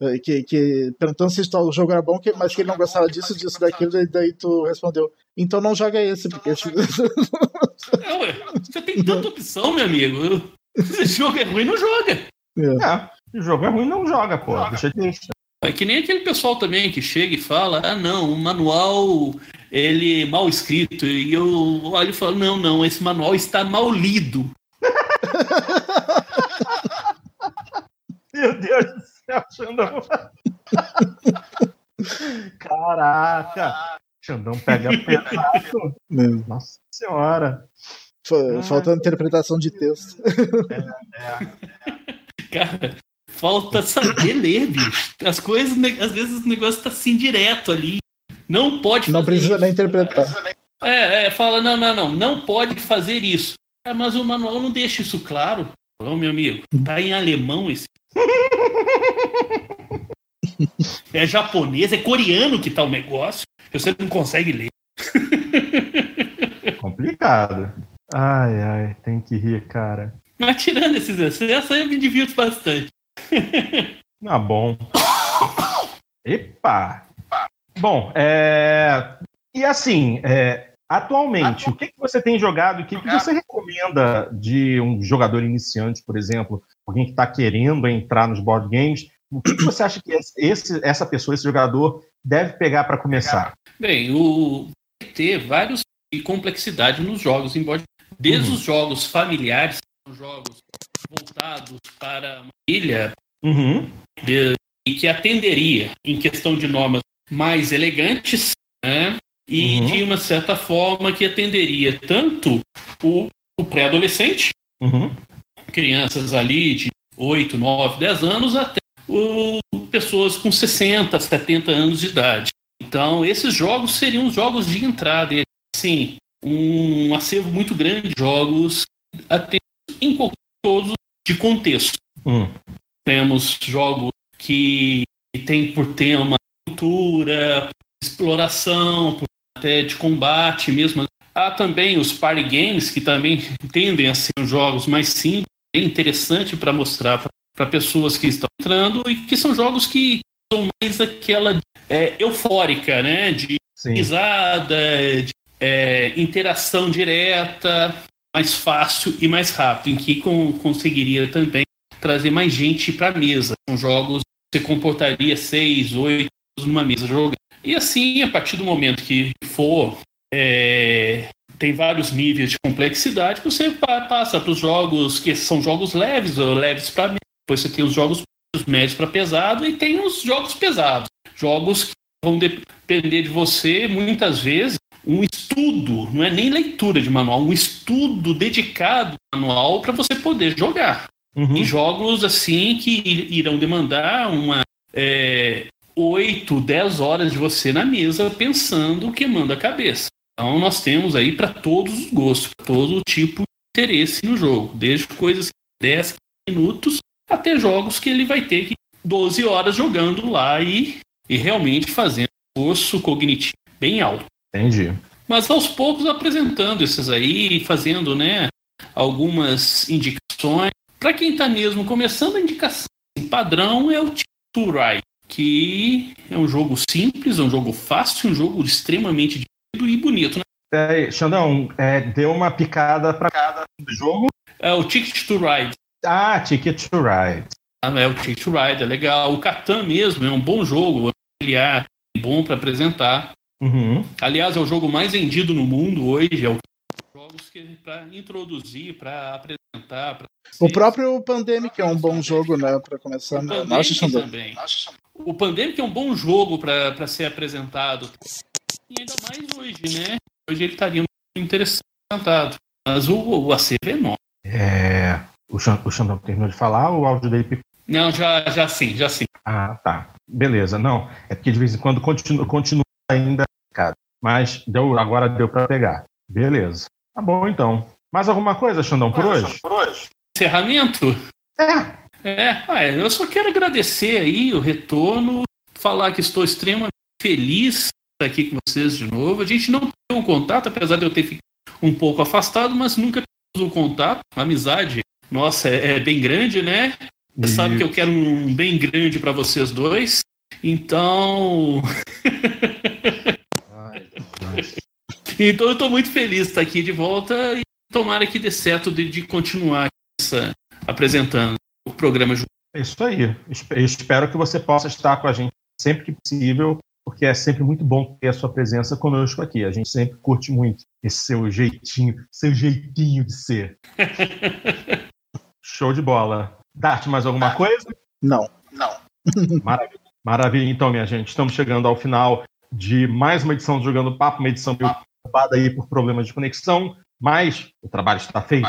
Eh, que, que perguntando se o jogo era bom, mas que ele não gostava disso, disso, daquilo, e daí tu respondeu. Então não joga esse, porque. [LAUGHS] É, ué, você tem tanta opção, meu amigo. Se jogo é ruim, não joga. É. Se o jogo é ruim, não joga, pô. Joga. Deixa de É que nem aquele pessoal também que chega e fala: ah, não, o manual ele é mal escrito. E eu olho e falo: não, não, esse manual está mal lido. [LAUGHS] Meu Deus do céu, Xandão. [LAUGHS] Caraca. Xandão pega pesado. Nossa senhora. Falta interpretação de texto. É, é. Cara, falta saber ler, bicho. As coisas, às vezes o negócio tá assim direto ali. Não pode Não precisa isso. nem interpretar. É, é, fala, não, não, não, não pode fazer isso. É, mas o manual não deixa isso claro. Ô, meu amigo, tá em alemão esse. é japonês, é coreano que tá o negócio. Você não consegue ler. Complicado. Ai, ai, tem que rir, cara. Mas tirando esses excessos, eu me divirto bastante. [LAUGHS] ah, bom. Epa! Bom, é... e assim, é... atualmente, o que, que você tem jogado? O que, que você recomenda de um jogador iniciante, por exemplo? Alguém que está querendo entrar nos board games? O que, que você acha que esse, essa pessoa, esse jogador, deve pegar para começar? Bem, o ter vários e complexidade nos jogos em board desde uhum. os jogos familiares jogos voltados para uma ilha uhum. de, e que atenderia em questão de normas mais elegantes, né? E uhum. de uma certa forma que atenderia tanto o, o pré-adolescente, uhum. crianças ali de 8, 9, 10 anos, até o, pessoas com 60, 70 anos de idade. Então, esses jogos seriam jogos de entrada. Sim, um acervo muito grande de jogos em todos de contexto. Hum. Temos jogos que têm por tema cultura, exploração, até de combate mesmo. Há também os party games, que também [LAUGHS] tendem a ser jogos mais simples, bem interessante para mostrar para pessoas que estão entrando e que são jogos que são mais aquela é, eufórica, né? De risada, de é, interação direta, mais fácil e mais rápido, em que com, conseguiria também trazer mais gente para a mesa. São jogos que você comportaria seis, oito numa mesa jogando. E assim, a partir do momento que for, é, tem vários níveis de complexidade, você passa para os jogos que são jogos leves ou leves para depois você tem os jogos médios para pesado e tem os jogos pesados. Jogos que vão depender de você muitas vezes um estudo, não é nem leitura de manual, um estudo dedicado ao manual para você poder jogar. Uhum. E jogos assim que irão demandar uma é, 8, 10 horas de você na mesa pensando, queimando a cabeça. Então nós temos aí para todos os gostos, todo tipo de interesse no jogo, desde coisas de 10 minutos até jogos que ele vai ter que 12 horas jogando lá e, e realmente fazendo esforço cognitivo bem alto. Entendi. Mas aos poucos apresentando esses aí, fazendo, né, algumas indicações. Para quem está mesmo começando, a indicação padrão é o To Ride, que é um jogo simples, é um jogo fácil, um jogo extremamente divertido e bonito, né? É, Xandão, é, deu uma picada para cada jogo. É o Ticket to Ride. Ah, Ticket to Ride. é o Ticket Ride, é legal. O Catan mesmo é um bom jogo, é bom para apresentar. Uhum. Aliás, é o jogo mais vendido no mundo hoje, é o jogos que para introduzir, para apresentar. Pra o próprio Pandemic é um bom jogo, né, para começar. O né? Pandemic também. O Pandemic é um bom jogo para ser apresentado. E ainda mais hoje, né? Hoje ele estaria muito interessante. Mas o, o acervo é enorme. É. O, Xandão terminou de falar, o áudio dele picou. Não, já, já sim, já sim. Ah, tá. Beleza. Não, é porque de vez em quando continua, continua ainda, cara. Mas deu, agora deu para pegar. Beleza. Tá bom, então. Mais alguma coisa, Xandão, por hoje? Por hoje? Encerramento? É. É, eu só quero agradecer aí o retorno, falar que estou extremamente feliz estar aqui com vocês de novo. A gente não tem um contato, apesar de eu ter ficado um pouco afastado, mas nunca tivemos um contato. A amizade nossa é, é bem grande, né? Você sabe que eu quero um bem grande para vocês dois. Então. [LAUGHS] então eu estou muito feliz de estar aqui de volta e tomara que dê certo de, de continuar essa, apresentando o programa junto. É isso aí. Eu espero que você possa estar com a gente sempre que possível, porque é sempre muito bom ter a sua presença conosco aqui. A gente sempre curte muito esse seu jeitinho, seu jeitinho de ser. [LAUGHS] Show de bola. Dart, mais alguma coisa? Não. Não. [LAUGHS] Maravilha. Maravilha, então, minha gente. Estamos chegando ao final de mais uma edição do Jogando Papo, uma edição preocupada aí por problemas de conexão, mas o trabalho está feito.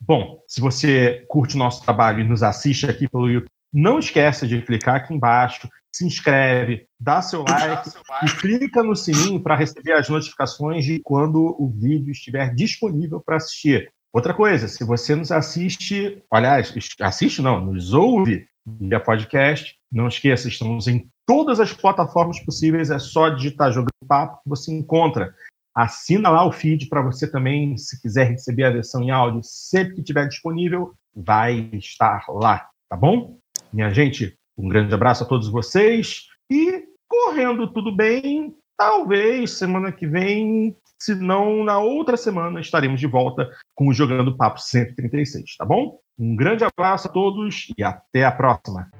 Bom, se você curte o nosso trabalho e nos assiste aqui pelo YouTube, não esqueça de clicar aqui embaixo, se inscreve, dá seu like e clica no sininho para receber as notificações de quando o vídeo estiver disponível para assistir. Outra coisa, se você nos assiste, aliás, assiste não, nos ouve via podcast, não esqueça, estamos em todas as plataformas possíveis, é só digitar Jogando Papo que você encontra. Assina lá o feed para você também, se quiser receber a versão em áudio, sempre que estiver disponível, vai estar lá, tá bom? Minha gente, um grande abraço a todos vocês e correndo tudo bem, talvez semana que vem, se não na outra semana, estaremos de volta com o Jogando Papo 136, tá bom? Um grande abraço a todos e até a próxima.